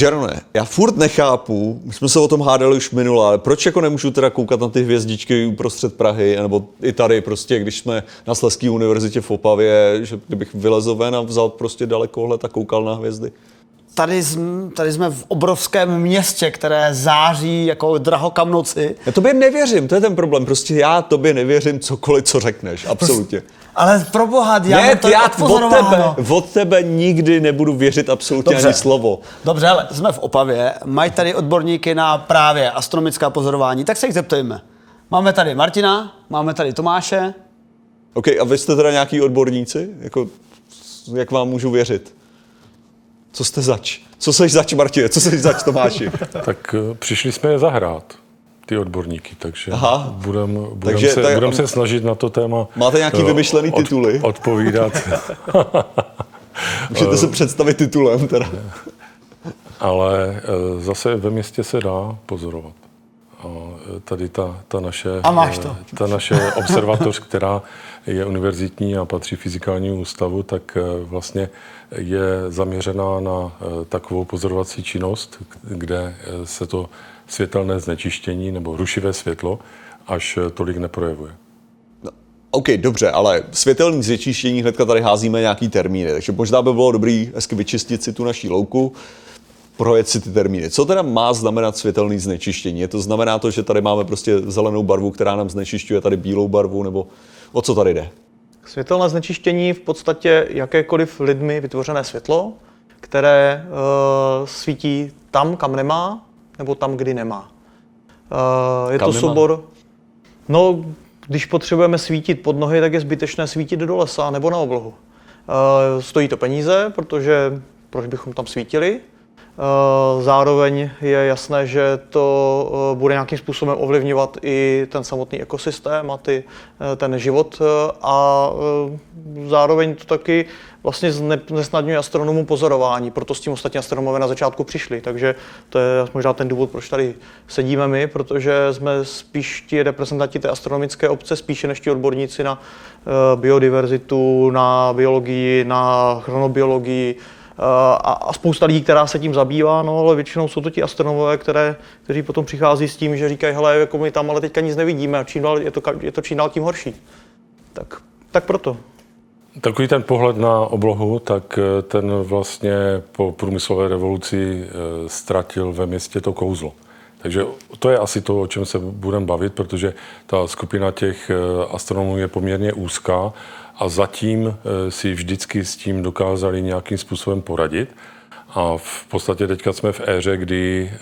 Jerone, já furt nechápu, my jsme se o tom hádali už minule, ale proč jako nemůžu teda koukat na ty hvězdičky uprostřed Prahy, nebo i tady prostě, když jsme na Sleské univerzitě v Opavě, že kdybych vylezl ven a vzal prostě dalekohled a koukal na hvězdy? Tady, jsme, tady jsme v obrovském městě, které září jako drahokamnoci. noci. Já tobě nevěřím, to je ten problém. Prostě já tobě nevěřím cokoliv, co řekneš. Absolutně. Ale pro boha, já ne, to já od tebe, od tebe nikdy nebudu věřit absolutně Dobře. ani slovo. Dobře, ale jsme v Opavě, mají tady odborníky na právě astronomická pozorování, tak se jich zeptejme. Máme tady Martina, máme tady Tomáše. OK, a vy jste teda nějaký odborníci? Jako, jak vám můžu věřit? Co jste zač? Co jsi zač, Martě? Co jsi zač, Tomáši? tak eh, přišli jsme je zahrát ty odborníky, takže budeme budem se, tak, budem se snažit na to téma Máte nějaký eh, vymyšlený od, tituly? Odpovídat. Můžete se představit titulem teda. Ale eh, zase ve městě se dá pozorovat. A tady ta, ta, naše, a máš to. ta naše observatoř, která je univerzitní a patří fyzikálnímu ústavu, tak vlastně je zaměřená na takovou pozorovací činnost, kde se to světelné znečištění nebo rušivé světlo až tolik neprojevuje. No, OK, dobře, ale světelný znečištění hnedka tady házíme nějaký termíny, takže možná by bylo dobrý hezky vyčistit si tu naší louku, projet si ty termíny. Co teda má znamenat světelný znečištění? Je to znamená to, že tady máme prostě zelenou barvu, která nám znečišťuje tady bílou barvu, nebo o co tady jde? Světelné znečištění v podstatě jakékoliv lidmi vytvořené světlo, které uh, svítí tam, kam nemá, nebo tam, kdy nemá. Uh, je kam to nemá? soubor. No, když potřebujeme svítit pod nohy, tak je zbytečné svítit do lesa nebo na oblohu. Uh, stojí to peníze, protože proč bychom tam svítili? Eh, zároveň je jasné, že to eh, bude nějakým způsobem ovlivňovat i ten samotný ekosystém a ty, eh, ten život a zároveň to taky vlastně znesnadňuje astronomům pozorování, proto s tím ostatní astronomové na začátku přišli. Takže to je možná ten důvod, proč tady sedíme my, protože jsme spíš ti reprezentanti té astronomické obce, spíše než ti odborníci na biodiverzitu, na biologii, na chronobiologii, a, a spousta lidí, která se tím zabývá, no ale většinou jsou to ti astronomové, které, kteří potom přichází s tím, že říkají, hele, jako my tam ale teďka nic nevidíme a čím dál, je, to, je to čím dál tím horší. Tak, tak proto. Takový ten pohled na oblohu, tak eh, ten vlastně po průmyslové revoluci eh, ztratil ve městě to kouzlo. Takže to je asi to, o čem se budeme bavit, protože ta skupina těch eh, astronomů je poměrně úzká a zatím eh, si vždycky s tím dokázali nějakým způsobem poradit. A v podstatě teďka jsme v éře, kdy eh,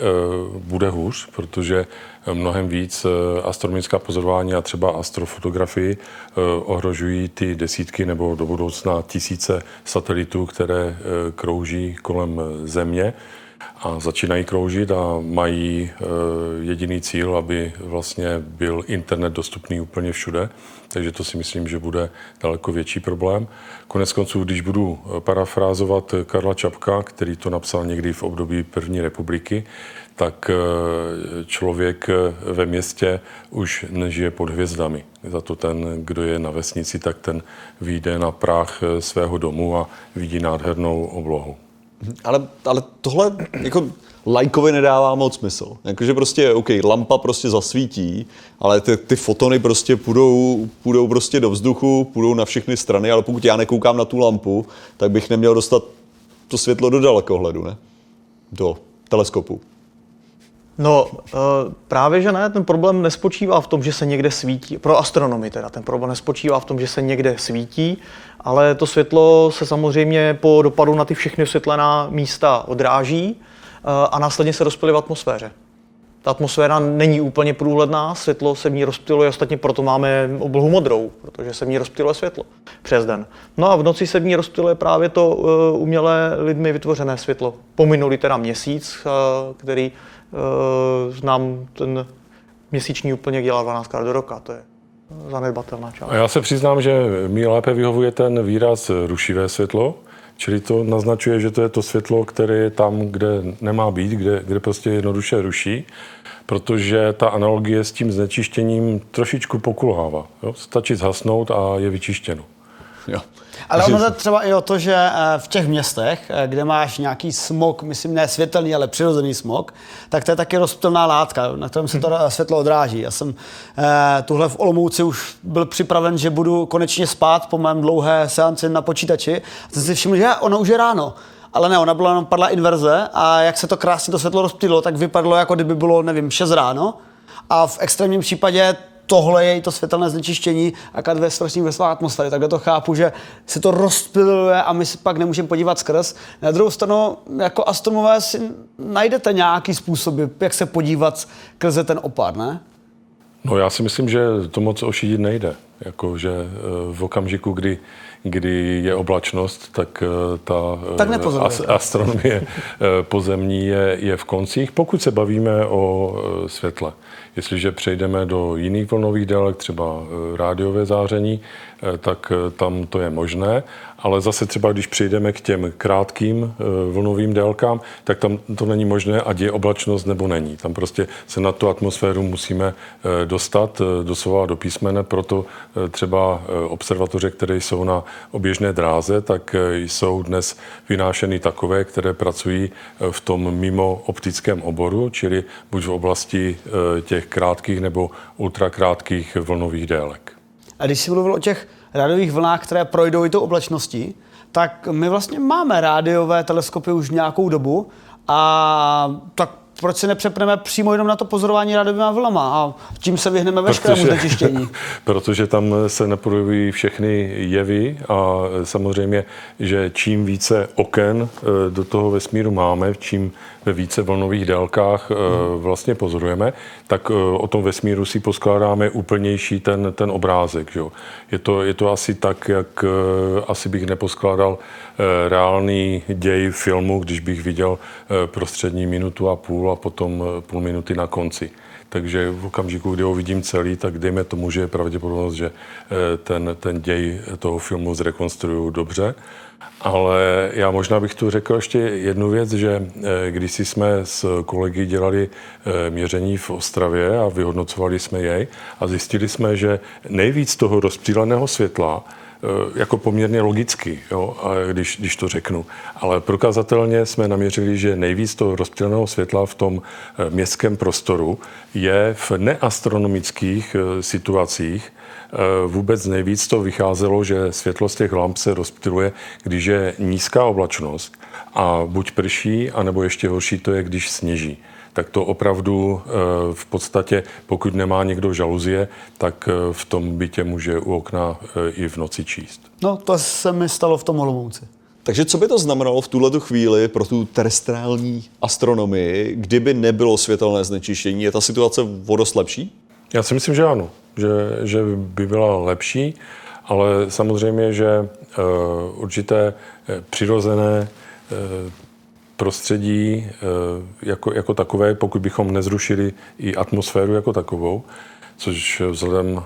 bude hůř, protože mnohem víc astronomická pozorování a třeba astrofotografii ohrožují ty desítky nebo do budoucna tisíce satelitů, které krouží kolem Země a začínají kroužit a mají jediný cíl, aby vlastně byl internet dostupný úplně všude takže to si myslím, že bude daleko větší problém. Konec konců, když budu parafrázovat Karla Čapka, který to napsal někdy v období první republiky, tak eh, člověk ve městě už nežije pod hvězdami. Za to ten, kdo je na vesnici, tak ten vyjde na práh svého domu a vidí nádhernou oblohu. Ale, ale tohle jako lajkovi nedává moc smysl. Jakože prostě, OK, lampa prostě zasvítí, ale ty, ty fotony prostě půjdou, půjdou prostě do vzduchu, půjdou na všechny strany, ale pokud já nekoukám na tu lampu, tak bych neměl dostat to světlo do dalekohledu, ne? Do teleskopu. No, eh, právě že ne, ten problém nespočívá v tom, že se někde svítí, pro astronomy teda, ten problém nespočívá v tom, že se někde svítí, ale to světlo se samozřejmě po dopadu na ty všechny osvětlená místa odráží a následně se rozplyly v atmosféře. Ta atmosféra není úplně průhledná, světlo se v ní rozptyluje, ostatně proto máme oblohu modrou, protože se v ní rozptyluje světlo přes den. No a v noci se v ní rozptyluje právě to uh, umělé lidmi vytvořené světlo. Pominuli teda měsíc, který uh, nám ten měsíční úplně dělá 12 krát do roka. To je zanedbatelná část. A já se přiznám, že mi lépe vyhovuje ten výraz rušivé světlo, Čili to naznačuje, že to je to světlo, které je tam, kde nemá být, kde, kde prostě jednoduše ruší, protože ta analogie s tím znečištěním trošičku pokulhává. Jo? Stačí zhasnout a je vyčištěno. Jo. Ale ono jde třeba i o to, že eh, v těch městech, eh, kde máš nějaký smog, myslím ne světelný, ale přirozený smog, tak to je taky rozptylná látka, na kterém se to eh, světlo odráží. Já jsem eh, tuhle v Olomouci už byl připraven, že budu konečně spát po mém dlouhé seanci na počítači. A jsem si všiml, že ono už je ráno. Ale ne, ona byla jenom padla inverze a jak se to krásně to světlo rozptýlilo, tak vypadlo, jako kdyby bylo, nevím, 6 ráno. A v extrémním případě tohle je to světelné znečištění a kad ve strašný vrstvách atmosféry. Takhle to chápu, že se to rozpiluje a my si pak nemůžeme podívat skrz. Na druhou stranu, jako astronomové si najdete nějaký způsoby, jak se podívat skrze ten opad, ne? No já si myslím, že to moc ošidit nejde. Jako, že eh, v okamžiku, kdy, kdy je oblačnost, tak eh, ta eh, Tak as, astronomie eh, pozemní je, je v koncích, pokud se bavíme o světle. Jestliže přejdeme do jiných vlnových délek, třeba rádiové záření, tak eh, tam to je možné, ale zase třeba, když přejdeme k těm krátkým eh, vlnovým délkám, tak tam to není možné, ať je oblačnost nebo není. Tam prostě se na tu atmosféru musíme eh, dostat eh, doslova do písmene, proto eh, třeba eh, observatoře, které jsou na oběžné dráze, tak eh, jsou dnes vynášeny takové, které pracují eh, v tom mimo optickém oboru, čili buď v oblasti eh, těch krátkých nebo ultrakrátkých vlnových délek. A když si mluvil o těch rádiových vlnách, které projdou i tou oblačností, tak my vlastně máme rádiové teleskopy už nějakou dobu a tak proč se nepřepneme přímo jenom na to pozorování rádiovými vlnama a tím se vyhneme veškerému znečištění. protože tam se neprojevují všechny jevy a samozřejmě, že čím více oken eh, do toho vesmíru máme, čím ve více vlnových délkách eh, vlastně pozorujeme, tak eh, o tom vesmíru si poskládáme úplnější ten, ten obrázek. Jo. Je, to, je to asi tak, jak eh, asi bych neposkládal reálný děj filmu, když bych viděl prostřední minutu a půl a potom půl minuty na konci. Takže v okamžiku, kdy ho vidím celý, tak dejme tomu, že je pravděpodobnost, že eh, ten, ten děj toho filmu zrekonstruju dobře. Ale já možná bych tu řekl ještě jednu věc, že eh, když jsme s kolegy dělali eh, měření v Ostravě a vyhodnocovali jsme jej a zjistili jsme, že nejvíc toho rozptýleného světla jako poměrně logicky, jo, když, když to řeknu. Ale prokazatelně jsme naměřili, že nejvíc toho rozptýleného světla v tom eh, městském prostoru je v neastronomických eh, situacích. Eh, Vůbec nejvíc to vycházelo, že světlo z těch lamp se rozptyluje, když je nízká oblačnost a buď prší, anebo ještě horší to je, když sněží tak to opravdu eh, v podstatě, pokud nemá někdo žaluzie, tak eh, v tom bytě může u okna eh, i v noci číst. No, to se mi stalo v tom Olomouci. Takže co by to znamenalo v tuhle chvíli pro tu terestrální astronomii, kdyby nebylo světelné znečištění? Je ta situace o dost lepší? Já si myslím, že ano, že, že by byla lepší, ale samozřejmě, že uh, určité přirozené uh, prostředí uh, jako, jako takové, pokud bychom nezrušili i atmosféru jako takovou, což vzhledem uh,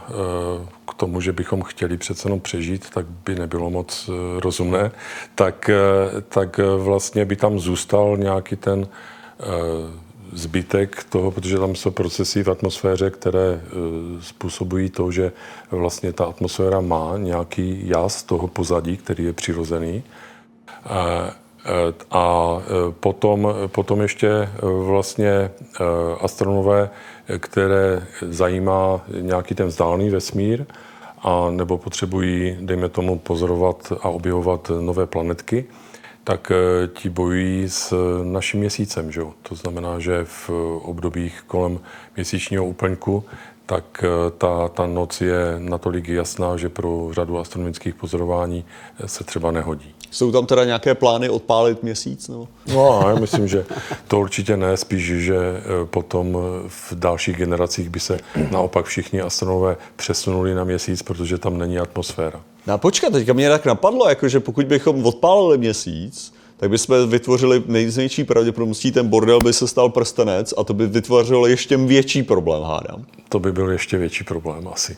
k tomu, že bychom chtěli přece jenom přežít, tak by nebylo moc uh, rozumné, tak, tak vlastně by tam zůstal nějaký ten zbytek toho, protože tam jsou procesy v atmosféře, které způsobují to, že vlastně ta atmosféra má nějaký jas toho pozadí, který je přirozený. A, e, potom, potom ještě e, vlastně e, astronomové, které zajímá nějaký ten vzdálený vesmír, a nebo potřebují, dejme tomu, pozorovat a objevovat nové planetky, tak ti bojují s naším měsícem. Že? To znamená, že v obdobích kolem měsíčního úplňku tak ta, ta noc je natolik jasná, že pro řadu astronomických pozorování se třeba nehodí. Jsou tam teda nějaké plány odpálit měsíc? Nebo? No, já myslím, že to určitě ne, spíš, že eh, potom eh, v dalších generacích by se naopak všichni astronomové přesunuli na měsíc, protože tam není atmosféra. No a počkat, teďka mě tak napadlo, jako že pokud bychom odpálili měsíc, tak bychom vytvořili největší pravděpodobností, ten bordel by se stal prstenec a to by vytvořilo ještě větší problém, hádám. To by byl ještě větší problém asi.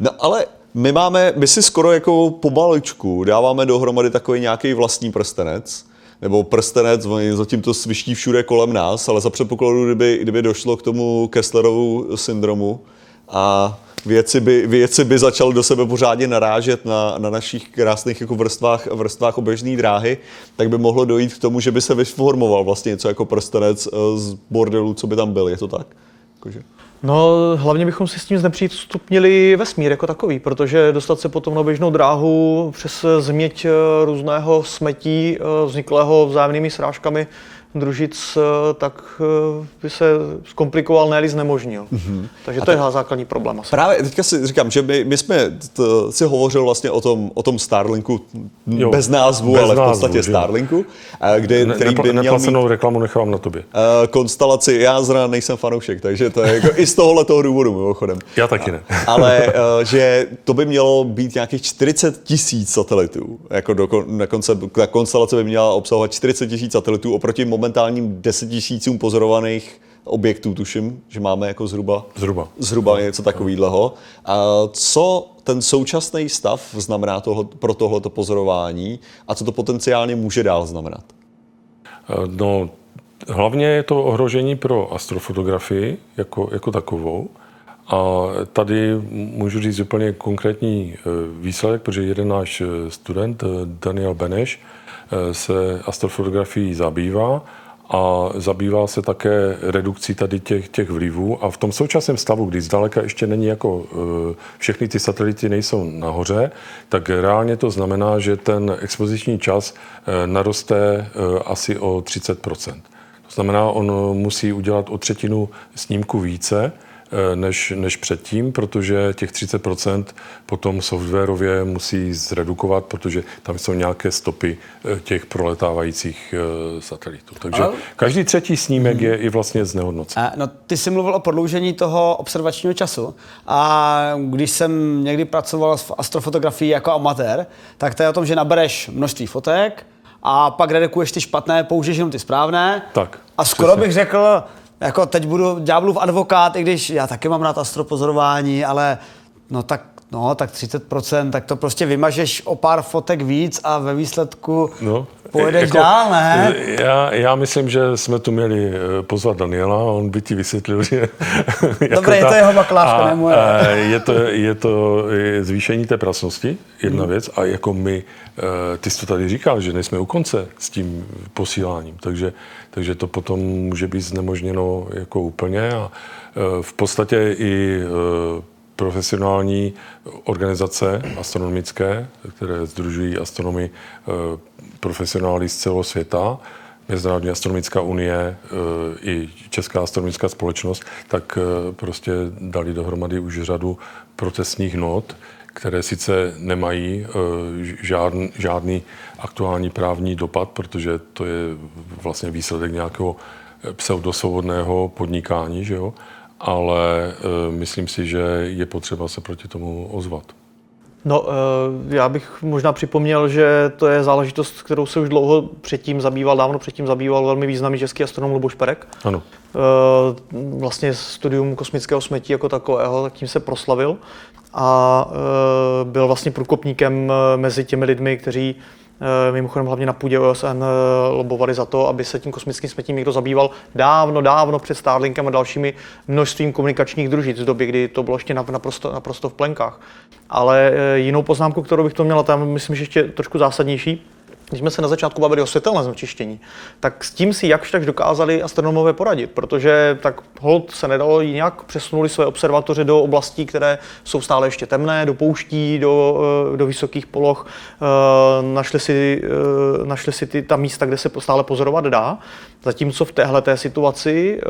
No ale my máme, my si skoro jako po balíčku dáváme dohromady takový nějaký vlastní prstenec, nebo prstenec, oni zatím to sviští všude kolem nás, ale za předpokladu, kdyby, kdyby došlo k tomu Kesslerovu syndromu a věci by, věci by začaly do sebe pořádně narážet na, na našich krásných jako vrstvách, vrstvách oběžné dráhy, tak by mohlo dojít k tomu, že by se vyformoval vlastně něco jako prstenec eh, z bordelů, co by tam byl. Je to tak? Jakože... No, hlavně bychom si s tím znepřístupnili vesmír jako takový, protože dostat se potom na běžnou dráhu přes změť eh, různého smetí eh, vzniklého vzájemnými srážkami družic, eh, tak eh, by se zkomplikoval, ne znemožnil. Mm-hmm. Takže to je základní problém. Asi. Právě teďka si říkám, že my, my jsme t, si hovořil vlastně o tom, o tom Starlinku jo, bez názvu, bez ale v podstatě názvu, Starlinku, eh, kde, ne, který by měl mít, reklamu nechám na tobě. konstelaci, já zrovna nejsem fanoušek, takže to je jako i z tohohle toho důvodu mimochodem. Já taky ne. ale že to by mělo být nějakých 40 tisíc satelitů. Jako do, na konce, ta konstelace by měla obsahovat 40 tisíc satelitů oproti momentálním 10 tisícům pozorovaných objektů, tuším, že máme jako zhruba, zhruba. zhruba něco takového. A co ten současný stav znamená tohle, pro tohleto pozorování a co to potenciálně může dál znamenat? Eh, no, hlavně je to ohrožení pro astrofotografii jako, jako takovou. A tady můžu říct úplně konkrétní eh, výsledek, protože jeden náš eh, student, Daniel Beneš, se astrofotografií zabývá a zabývá se také redukcí tady těch, těch vlivů. A v tom současném stavu, kdy zdaleka ještě není jako eh, všechny ty satelity nejsou nahoře, tak reálně to znamená, že ten expoziční čas eh, naroste asi o 30% To znamená, on musí udělat o třetinu snímku více, Eh, než, než předtím, protože těch 30% potom softwarově musí zredukovat, protože tam jsou nějaké stopy eh, těch proletávajících eh, satelitů. Takže Ale... každý třetí snímek hmm. je i vlastně znehodnocen. No, ty jsi mluvil o prodloužení toho observačního času a když jsem někdy pracoval v astrofotografii jako amatér, tak to je o tom, že nabereš množství fotek, a pak redukuješ ty špatné, použiješ jenom ty správné. Tak. A skoro přesně. bych řekl, jako teď budu ďáblův advokát, i když já taky mám rád astropozorování, ale no tak No, tak 30%, tak to prostě vymažeš o pár fotek víc a ve výsledku no, pojedeš jako, dál, ne? Já, já myslím, že jsme tu měli eh, pozvat Daniela, on by ti vysvětlil, že... jako Dobré, je to jeho baklávka, ne moje. A je to, je to zvýšení té prasnosti, jedna hmm. věc, a jako my, eh, ty jsi to tady říkal, že nejsme u konce s tím posíláním, takže, takže to potom může být znemožněno jako úplně a eh, v podstatě i profesionální organizace astronomické, které združují astronomy eh, profesionály z celého světa, Mezinárodní astronomická unie eh, i Česká astronomická společnost, tak eh, prostě dali dohromady už řadu protestních not, které sice nemají žádný, žádný aktuální právní dopad, protože to je vlastně výsledek nějakého pseudosvobodného podnikání, že jo? Ale uh, myslím si, že je potřeba se proti tomu ozvat. No, uh, já bych možná připomněl, že to je záležitost, kterou se už dlouho předtím zabýval, dávno předtím zabýval velmi významný český astronom Luboš Perek. Ano. Uh, vlastně studium kosmického smetí jako takového, tak tím se proslavil a byl vlastně průkopníkem mezi těmi lidmi, kteří Eh, mimochodem hlavně na půdě OSN eh, lobovali za to, aby se tím kosmickým smetím někdo zabýval dávno, dávno před Starlinkem a dalšími množstvím komunikačních družic z doby, kdy to bylo ještě naprosto, naprosto v plenkách. Ale eh, jinou poznámku, kterou bych to měla, tam myslím, že ještě trošku zásadnější, když jsme se na začátku bavili o světelném znečištění, tak s tím si jakž tak dokázali astronomové poradit, protože tak hold se nedalo nějak přesunuli své observatoře do oblastí, které jsou stále ještě temné, do pouští, do, eh, do vysokých poloh, eh, našli si, eh, našli si ty, ta místa, kde se stále pozorovat dá. Zatímco v téhle té situaci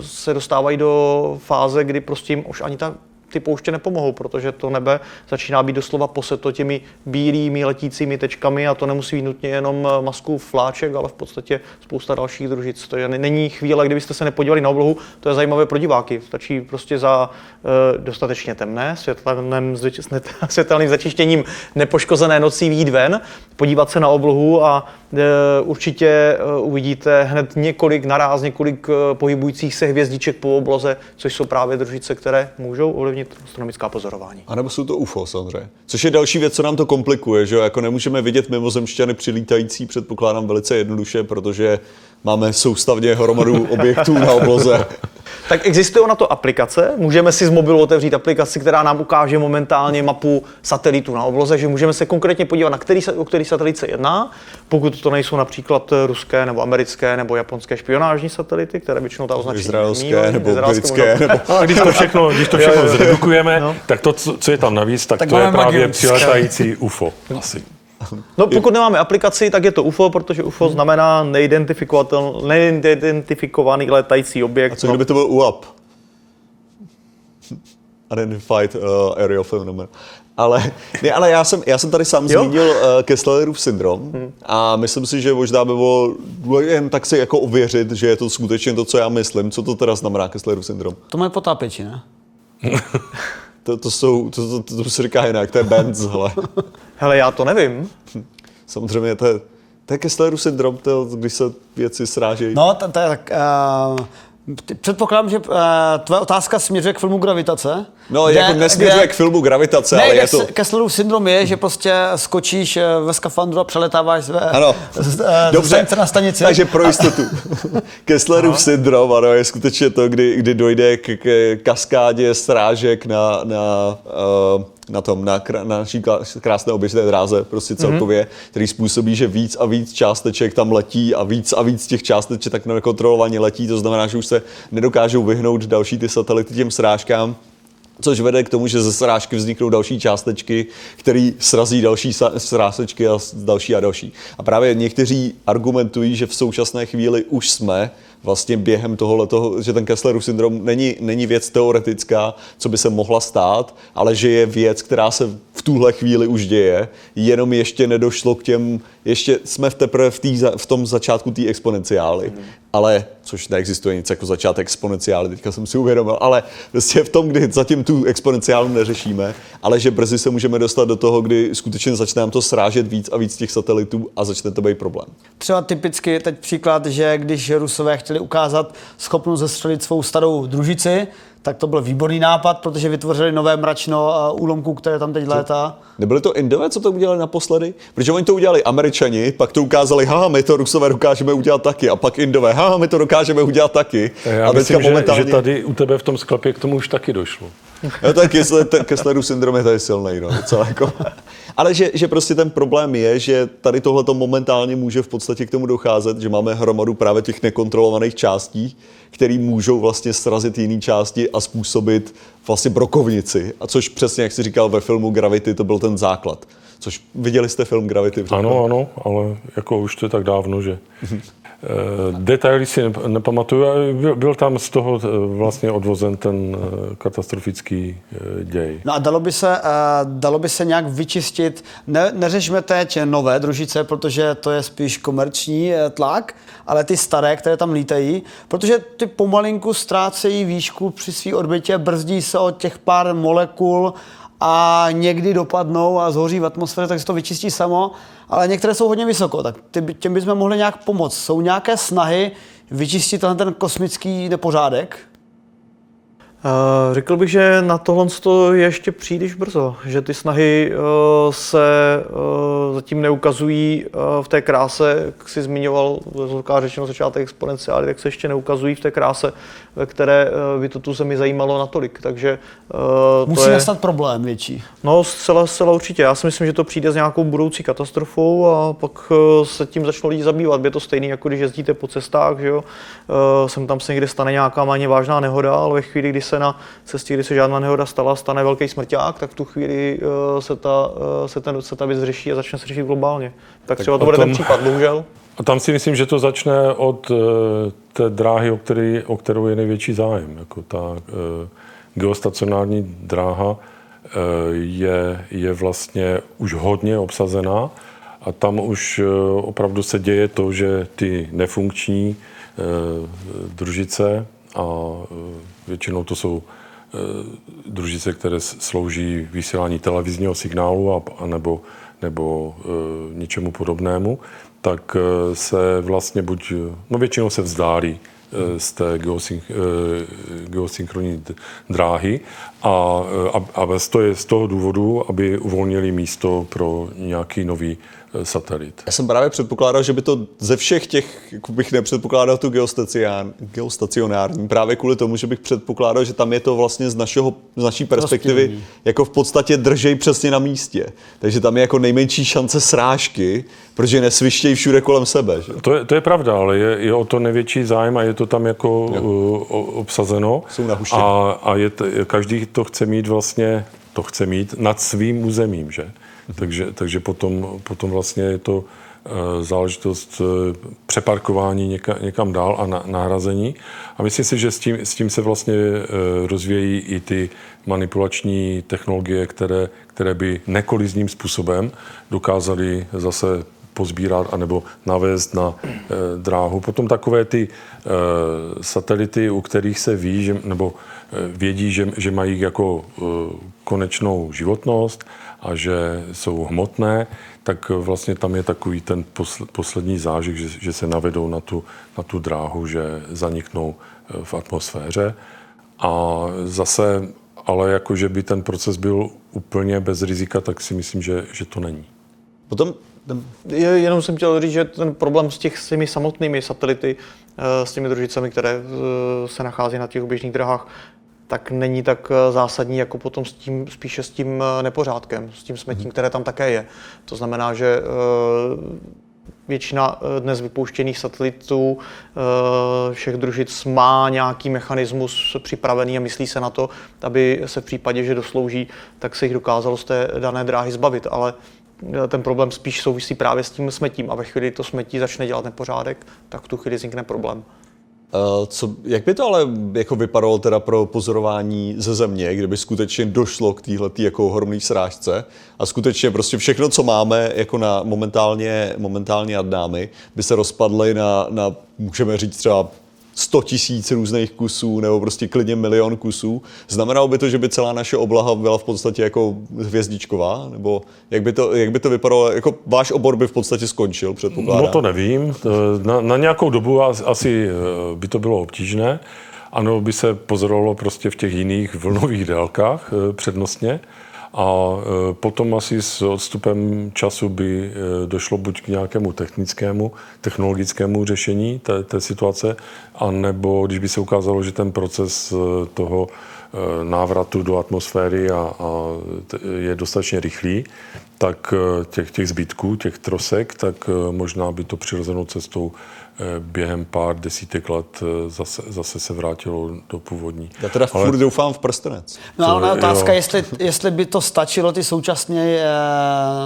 se dostávají do fáze, kdy prostě jim už ani ta ty pouště nepomohou, protože to nebe začíná být doslova poseto těmi bílými letícími tečkami a to nemusí být nutně jenom eh, masku fláček, ale v podstatě spousta dalších družic. To je, není chvíle, kdybyste se nepodívali na oblohu, to je zajímavé pro diváky. Stačí prostě za e, dostatečně temné, světelným, světelným začištěním nepoškozené nocí výjít ven, podívat se na oblohu a určitě e, uvidíte hned několik naráz, několik e, pohybujících se hvězdiček po obloze, což jsou právě družice, které můžou ovlivnit astronomická pozorování. A nebo jsou to UFO samozřejmě. Což je další věc, co nám to komplikuje, že jako nemůžeme vidět mimozemšťany přilítající, předpokládám velice jednoduše, protože máme soustavně hromadu objektů na obloze. Tak existují na to aplikace. Můžeme si z mobilu otevřít aplikaci, která nám ukáže momentálně mapu satelitu na obloze, že můžeme se konkrétně podívat, na který, o který satelit se jedná. Pokud to nejsou například ruské nebo americké nebo japonské špionážní satelity, které většinou ta označení Izraelské nemývají, nebo izraelské britské. Nebo... A když to všechno, když to všechno zredukujeme, No. tak to, co co je tam navíc, tak, Tak to je právě přiletající UFO. Asi. No pokud nemáme aplikaci, tak je to UFO, protože UFO znamená neidentifikovatelný, neidentifikovaný letající objekt. A co kdyby to byl UAP? Unidentified uh, Aerial Phenomenon. Ale, ne, ale já, jsem, já jsem tady sám Jo? zmínil uh, Kesslerův syndrom hmm. a myslím si, že možná by bylo jen tak si jako ověřit, že je to skutečně to, co já myslím. Co to teda znamená Kesslerův syndrom? To mají potápěči, ne? To, to, jsou, to, to, to, to se říká jinak, to je Benz, hele. Hele, já to nevím. Samozřejmě to je, to je Kesslerův syndrom, to, když se věci srážejí. No, to, to je tak... Uh, předpokládám, že uh, tvoje otázka směřuje k filmu Gravitace. No, jako nesměřuje k filmu Gravitace, Ne, ale kde je to... Kesslerův syndrom je, že prostě skočíš eh, ve skafandru a přeletáváš z, Ano. z, eh, ze stanice na stanici. Takže pro jistotu. Kesslerův syndrom, ano, je skutečně to, kdy, kdy dojde k, k kaskádě srážek na, na, uh, na tom, na, kra- na naší krásné oběžné dráze, prostě celkově, mm-hmm. který způsobí, že víc a víc částeček tam letí a víc a víc těch částeček tak nekontrolovaně letí, to znamená, že už se nedokážou vyhnout další ty satelity těm srážkám. Což vede k tomu, že ze srážky vzniknou další částečky, které srazí další srážečky a další a další. A právě někteří argumentují, že v současné chvíli už jsme vlastně během tohohle, že ten Kesslerův syndrom není, není věc teoretická, co by se mohla stát, ale že je věc, která se v tuhle chvíli už děje, jenom ještě nedošlo k těm, ještě jsme v teprve v, tý, v tom začátku té exponenciály, ale, což neexistuje nic jako začátek exponenciály, teďka jsem si uvědomil, ale prostě v tom, kdy zatím tu exponenciálu neřešíme, ale že brzy se můžeme dostat do toho, kdy skutečně začne nám to srážet víc a víc těch satelitů a začne to být problém. Třeba typicky teď příklad, že když Rusové chtěli ukázat schopnost zestřelit svou starou družici, tak to byl výborný nápad, protože vytvořili nové mračno a úlomků, které tam teď létá. Nebyly to Indové, co to udělali naposledy? Protože oni to udělali Američani, pak to ukázali, ha, my to Rusové dokážeme udělat taky, a pak Indové, ha, my to dokážeme udělat taky. Já a myslím, že, že tady u tebe v tom sklepě k tomu už taky došlo. Jo, tak Kesslerův syndrom je tady silný, no, docela jako. Ale že, že prostě ten problém je, že tady tohle momentálně může v podstatě k tomu docházet, že máme hromadu právě těch nekontrolovaných částí, které můžou vlastně srazit jiné části a způsobit vlastně brokovnici. A což přesně, jak jsi říkal ve filmu Gravity, to byl ten základ. Což viděli jste film Gravity? Ano, ano, ale jako už to je tak dávno, že eh, detaily si nep- nepamatuju. ale Byl, tam z toho eh, vlastně odvozen ten eh, katastrofický eh, děj. No a dalo by se, dalo by se nějak vyčistit, ne, neřešme teď nové družice, protože to je spíš komerční eh, tlak, ale ty staré, které tam lítají, protože ty pomalinku ztrácejí výšku při své orbitě, brzdí se od těch pár molekul a někdy dopadnou a zhoří v atmosféře, tak se to vyčistí samo, ale některé jsou hodně vysoko, tak těm bychom mohli nějak pomoct. Jsou nějaké snahy vyčistit ten kosmický nepořádek? Uh, řekl bych, že na tohle to je ještě příliš brzo, že ty snahy uh, se uh, zatím neukazují v té kráse, jak jsi zmiňoval, zvuká řečeno začátek exponenciály, tak se ještě neukazují v té kráse, ve které by to tu zemi zajímalo natolik. Takže uh, Musí to je... nastat problém větší. No, zcela, zcela určitě. Já si myslím, že to přijde s nějakou budoucí katastrofou a pak eh, se tím začnou lidi zabývat. Je to stejné, jako když jezdíte po cestách, že jo. Eh, Sem tam se někde stane nějaká méně vážná nehoda, ale ve chvíli, kdy se na cestě, kdy se žádná nehoda stala, stane velký smrťák, tak v tu chvíli eh, se ta, eh, se, ten, se ta věc řeší a začne se řešit globálně. Tak třeba to bude ten tom- případ, bohužel. A tam si myslím, že to začne od eh, té dráhy, o, který, o kterou je největší zájem. Jako ta geostacionární dráha je, je vlastně už hodně obsazená a tam už opravdu se děje to, že ty nefunkční družice a většinou to jsou eh, družice, které slouží vysílání televizního signálu a, a nebo, nebo e, něčemu podobnému, tak e, se vlastně buď, no většinou se vzdálí e, z té geosyn, e, geosynchronní dráhy a, a, a z, to je z toho důvodu, aby uvolnili místo pro nějaký nový satelit. Já jsem právě předpokládal, že by to ze všech těch, jako bych nepředpokládal tu geostacionární, právě kvůli tomu, že bych předpokládal, že tam je to vlastně z, našeho, z naší perspektivy Rozptýlený. jako v podstatě držej přesně na místě. Takže tam je jako nejmenší šance srážky, protože nesvištějí všude kolem sebe. Že? To je, to je pravda, ale je, je o to největší zájem a je to tam jako uh, obsazeno. Jsou. A, a je to, každý to chce mít vlastně, to chce mít nad svým územím, že? Takže, takže potom, potom vlastně je to uh, záležitost uh, přeparkování něka, někam dál a na, nahrazení. A myslím si, že s tím, s tím se vlastně uh, rozvíjejí i ty manipulační technologie, které, které by nekolizním způsobem dokázaly zase pozbírat anebo navést na e, dráhu. Potom takové ty e, satelity, u kterých se ví, že, nebo e, vědí, že, že mají jako e, konečnou životnost a že jsou hmotné, tak vlastně tam je takový ten posl, poslední zážik, že, že se navedou na tu, na tu dráhu, že zaniknou e, v atmosféře. A zase, ale jako, že by ten proces byl úplně bez rizika, tak si myslím, že, že to není. Potom Jenom jsem chtěl říct, že ten problém s, těch, samotnými satelity, eh, s těmi družicemi, které eh, se nachází na těch oběžných drahách, tak není tak eh, zásadní jako potom s tím, spíše s tím eh, nepořádkem, s tím smetím, které tam také je. To znamená, že eh, většina dnes vypouštěných satelitů všech družic má nějaký mechanismus připravený a myslí se na to, aby se v případě, že doslouží, tak se jich dokázalo z té dané dráhy zbavit. Ale ten problém spíš souvisí právě s tím smetím a ve chvíli, kdy to smetí začne dělat nepořádek, tak v tu chvíli vznikne problém. Uh, co, jak by to ale jako vypadalo teda pro pozorování ze země, kdyby skutečně došlo k téhletý jako ohromný srážce a skutečně prostě všechno, co máme jako na momentálně, momentálně nad námi, by se rozpadly na, na, můžeme říct třeba 100 tisíc různých kusů nebo prostě klidně milion kusů. Znamenalo by to, že by celá naše oblaha byla v podstatě jako hvězdičková? Nebo jak by to, jak by to vypadalo? Jako váš obor by v podstatě skončil, předpokládám. No to nevím. Na, na nějakou dobu as- asi eh, by to bylo obtížné. Ano, by se pozorovalo prostě v těch jiných vlnových délkách eh, přednostně. A eh, potom asi s odstupem času by eh, došlo buď k nějakému technickému, technologickému řešení té, té situace, anebo když by se ukázalo, že ten proces eh, toho návratu do atmosféry a, a je dostatečně rychlý, tak těch, těch zbytků, těch trosek, tak možná by to přirozenou cestou během pár desítek let eh, zase, zase se vrátilo do původní. Já teda Ale- furt doufám v prstenec. No a To ona je jo. otázka, jestli, jestli by to stačilo ty současně e,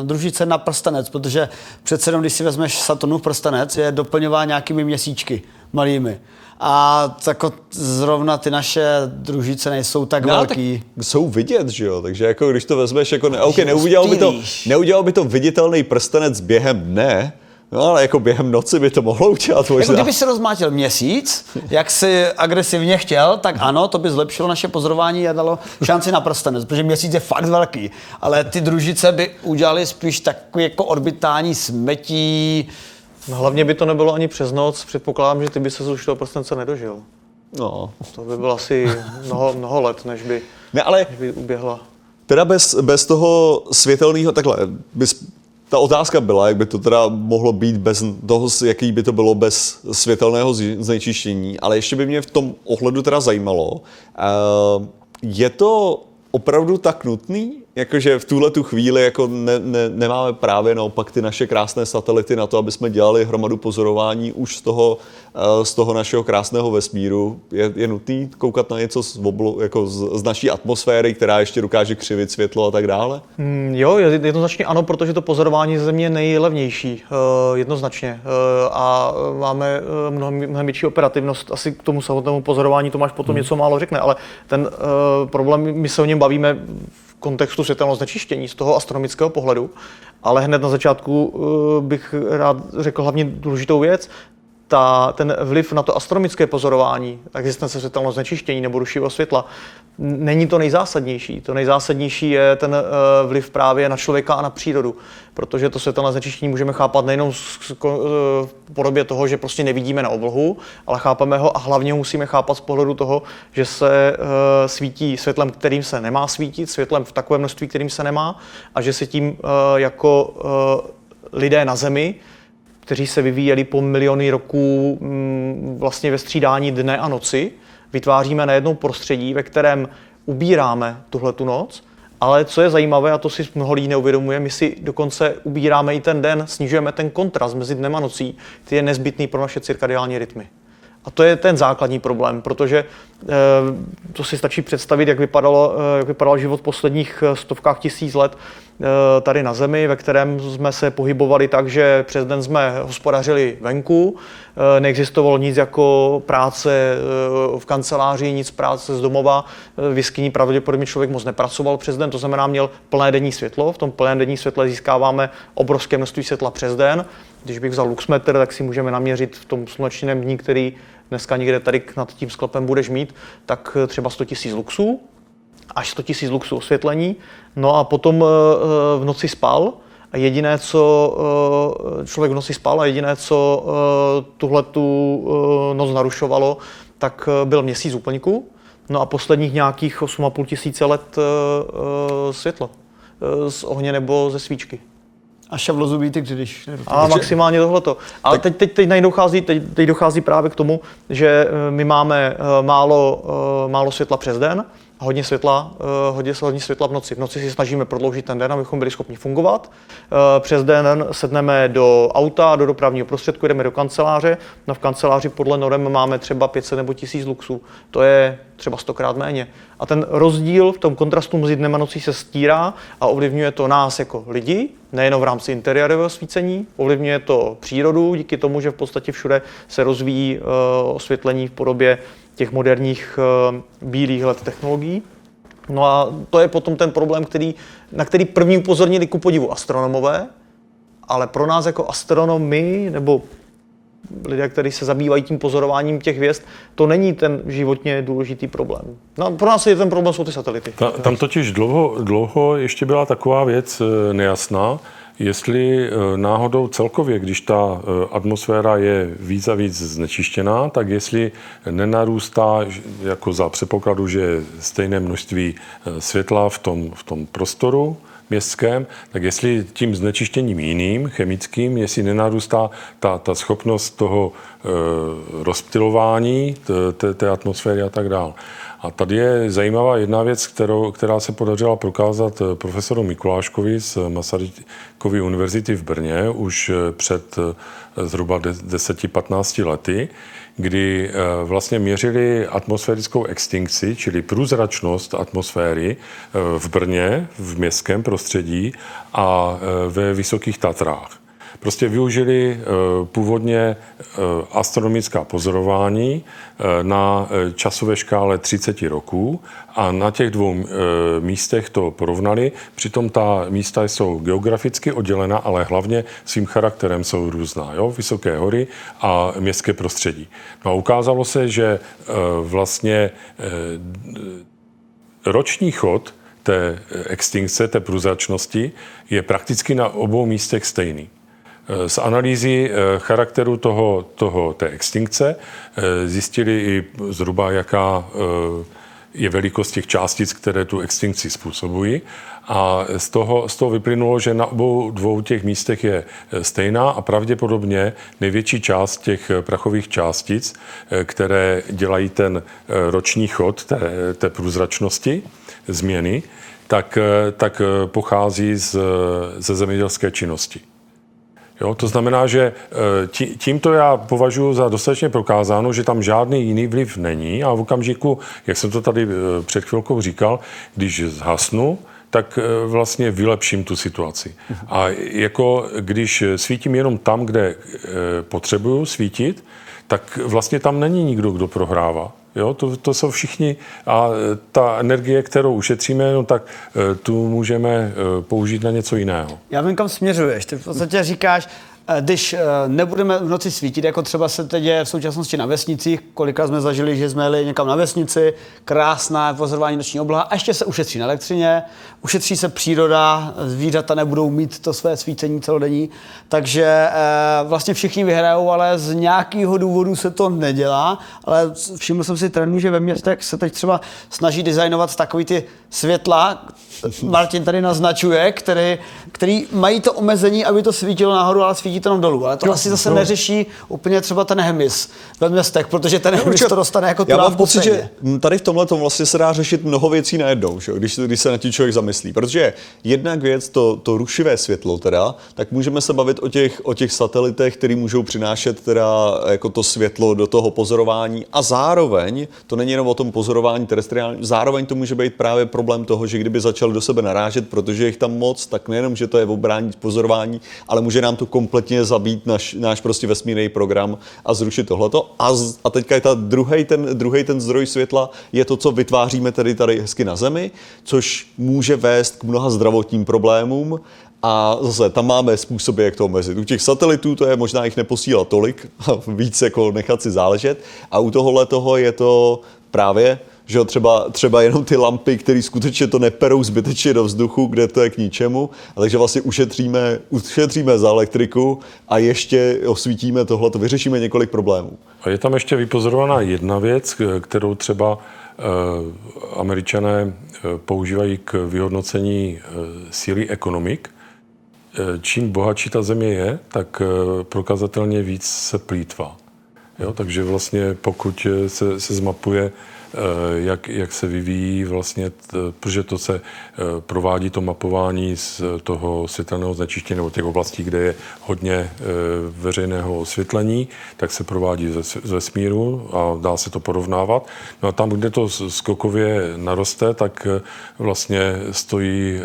družice na prstenec, protože přece jenom, když si vezmeš Saturnův prstenec, je doplňován nějakými měsíčky malými. A tako zrovna ty naše družice nejsou tak No, ale velký. tak jsou vidět, že jo? Takže jako když to vezmeš, jako ne, okay, neudělal by, to, neudělal by to viditelný prstenec během dne, no ale jako během noci by to mohlo udělat Jako možná. kdyby se rozmátil měsíc, jak si agresivně chtěl, tak ano, to by zlepšilo naše pozorování a dalo šanci na prstenec, protože měsíc je fakt velký. Ale ty družice by udělali spíš takový jako orbitální smetí, No, hlavně by to nebylo ani přes noc, předpokládám, že ty by se už toho prstence nedožil. No. To by bylo asi mnoho, mnoho let, než by, Ne, ale než by uběhla. teda bez, bez toho světelného, takhle, bys, ta otázka byla, jak by to teda mohlo být bez toho, jaký by to bylo bez světelného znečištění, ale ještě by mě v tom ohledu teda zajímalo, uh, je to opravdu tak nutný, jakože v tuhle tu chvíli jako ne, ne, nemáme právě naopak ty naše krásné satelity na to, aby jsme dělali hromadu pozorování už z toho, uh, z toho našeho krásného vesmíru. Je, je nutný koukat na něco z, oblo, jako z, z naší atmosféry, která ještě dokáže křivit světlo a tak dále? Mm, jo, je- jednoznačně ano, protože to pozorování ze Země je nejlevnější, uh, jednoznačně. Uh, a eh, máme mnohem, mnohem větší operativnost. Asi k tomu samotnému pozorování Tomáš potom něco málo řekne, ale ten problém, my se o něm bavíme kontextu světelného znečištění z toho astronomického pohledu, ale hned na začátku uh, bych rád řekl hlavně důležitou věc, ta, ten vliv na to astronomické pozorování, existence světelného znečištění nebo rušivého světla, není to nejzásadnější. To nejzásadnější je ten eh, vliv právě na člověka a na přírodu, protože to světelné znečištění můžeme chápat nejenom eh, v podobě toho, že prostě nevidíme na oblohu, ale chápeme ho a hlavně musíme chápat z pohledu toho, že se eh, svítí světlem, kterým se nemá svítit, světlem v takovém množství, kterým se nemá a že se tím jako lidé na Zemi, kteří se vyvíjeli po miliony roků mm, vlastně ve střídání dne a noci, vytváříme najednou prostředí, ve kterém ubíráme tuhle tu noc, ale co je zajímavé, a to si mnoho lidí neuvědomuje, my si dokonce ubíráme i ten den, snižujeme ten kontrast mezi dnem a nocí, který je nezbytný pro naše cirkadiální rytmy. A to je ten základní problém, protože e, to si stačí představit, jak, vypadalo, e, jak vypadal život v posledních eh, stovkách tisíc let tady na Zemi, ve kterém jsme se pohybovali tak, že přes den jsme hospodařili venku, neexistovalo nic jako práce v kanceláři, nic práce z domova, v jeskyni pravděpodobně člověk moc nepracoval přes den, to znamená měl plné denní světlo, v tom plném denní světle získáváme obrovské množství světla přes den, když bych vzal luxmetr, tak si můžeme naměřit v tom slunečném dní, který dneska někde tady nad tím sklepem budeš mít, tak eh, třeba 100 000 luxů, až 100 000 luxů osvětlení. No a potom eh, v noci spal a jediné, co eh, člověk v noci spal a jediné, co tuhle tu noc narušovalo, tak byl měsíc úplňku. No a posledních nějakých 8,5 tisíce let světlo z ohně nebo ze svíčky. A šavlozubý tygři, když... A maximálně tohleto. Ale teď, teď, teď dochází, teď, teď dochází právě k tomu, že eh, my máme eh, málo, eh, málo světla přes den, hodně světla, hodně, hodně světla v noci. V noci si snažíme prodloužit ten den, abychom byli schopni fungovat. Přes den sedneme do auta, do dopravního prostředku, jdeme do kanceláře. No v kanceláři podle norem máme třeba 500 nebo 1000 luxů. To je třeba stokrát méně. A ten rozdíl v tom kontrastu mezi dnem a nocí se stírá a ovlivňuje to nás jako lidi, nejenom v rámci interiérového svícení, ovlivňuje to přírodu díky tomu, že v podstatě všude se rozvíjí uh, osvětlení v podobě těch moderních uh, bílých let technologií. No a to je potom ten problém, který, na který první upozornili ku podivu astronomové, ale pro nás jako astronomy nebo lidé, kteří se zabývají tím pozorováním těch hvězd, to není ten životně důležitý problém. No, pro nás je ten problém jsou ty satelity. Ta, tam totiž dlouho, dlouho ještě byla taková věc eh, nejasná, jestli eh, náhodou celkově, když ta eh, atmosféra je víc a víc znečištěná, tak jestli nenarůstá jako za předpokladu, že je stejné množství světla v tom, v tom prostoru, městském, tak jestli tím znečištěním jiným, chemickým, jestli nenarůstá ta, ta schopnost toho e, rozptilování té atmosféry a tak dále. A tady je zajímavá jedna věc, kterou, která se podařila prokázat eh, profesoru Mikuláškovi z Masarykovy univerzity v Brně už eh, před zhruba 10-15 lety, kdy eh, vlastně měřili atmosférickou extinkci, čili průzračnost atmosféry eh, v Brně, v městském prostředí a eh, ve Vysokých Tatrách prostě využili původně astronomická pozorování na časové škále 30 roků a na těch dvou místech to porovnali. Přitom ta místa jsou geograficky oddělena, ale hlavně svým charakterem jsou různá. Jo? Vysoké hory a městské prostředí. No a ukázalo se, že vlastně roční chod té extinkce, té průzračnosti je prakticky na obou místech stejný. Z analýzy eh, charakteru toho, toho, té extinkce eh, zjistili i zhruba, jaká eh, je velikost těch částic, které tu extinkci způsobují. A z toho, z toho vyplynulo, že na obou dvou těch místech je stejná a pravděpodobně největší část těch prachových částic, které dělají ten roční chod té, té průzračnosti, změny, tak, tak pochází z, ze zemědělské činnosti. Jo, to znamená, že e, tímto já považuji za dostatečně prokázáno, že tam žádný jiný vliv není a v okamžiku, jak jsem to tady e, před chvilkou říkal, když zhasnu, tak e, vlastně vylepším tu situaci. A jako když svítím jenom tam, kde potřebuju svítit, tak vlastně tam není nikdo, kdo prohrává. Jo, to, to jsou všichni a ta energie, kterou ušetříme, no tak e, tu můžeme e, použít na něco jiného. Já vím, kam směřuješ. Ty v podstatě říkáš, když eh, nebudeme v noci svítit, jako třeba se teď děje v současnosti na vesnicích, kolikrát jsme zažili, že jsme jeli někam na vesnici, krásná pozorování noční obloha, a ještě se ušetří na elektřině, ušetří se příroda, zvířata nebudou mít to své svícení celodenní, takže eh, vlastně všichni vyhrajou, ale z nějakého důvodu se to nedělá, ale všiml jsem si trendu, že ve městech se teď třeba snaží designovat takový ty světla, Martin tady naznačuje, který, který mají to omezení, aby to svítilo nahoru, ale svítí to jenom dolů. Ale to jo, asi zase jo. neřeší úplně třeba ten hemis ve městech, protože ten hemis to dostane jako Já mám pocit, že tady v tomhle tom vlastně se dá řešit mnoho věcí najednou, že? Když, když se na tím člověk zamyslí. Protože jednak věc, to, to rušivé světlo teda, tak můžeme se bavit o těch, o těch satelitech, které můžou přinášet teda jako to světlo do toho pozorování a zároveň, to není jenom o tom pozorování terestriálním, zároveň to může být právě problém toho, že kdyby začal do sebe narážet, protože jich tam moc, tak nejenom, že to je obránit pozorování, ale může nám to kompletně zabít naš, náš prostě vesmírný program a zrušit tohleto. A, z, a teďka je ta druhý ten, druhý ten zdroj světla je to, co vytváříme tady tady hezky na Zemi, což může vést k mnoha zdravotním problémům a zase tam máme způsoby, jak to omezit. U těch satelitů to je možná jich neposílat tolik, víc jako nechat si záležet. A u tohohle toho je to právě že třeba, třeba jenom ty lampy, které skutečně to neperou zbytečně do vzduchu, kde to je k ničemu, a takže vlastně ušetříme, ušetříme za elektriku a ještě osvítíme tohle, to vyřešíme několik problémů. A je tam ještě vypozorovaná jedna věc, kterou třeba e, američané eh, používají k vyhodnocení e, síly ekonomik. Čím bohatší ta země je, tak prokazatelně víc se plítvá. Jo, takže vlastně pokud se, se zmapuje Eh, jak, jak se vyvíjí vlastně, protože to se eh, provádí to mapování z toho světelného znečištění nebo těch oblastí, kde je hodně eh, veřejného osvětlení, tak se provádí z vesmíru a dá se to porovnávat. No a tam, kde to skokově naroste, tak vlastně stojí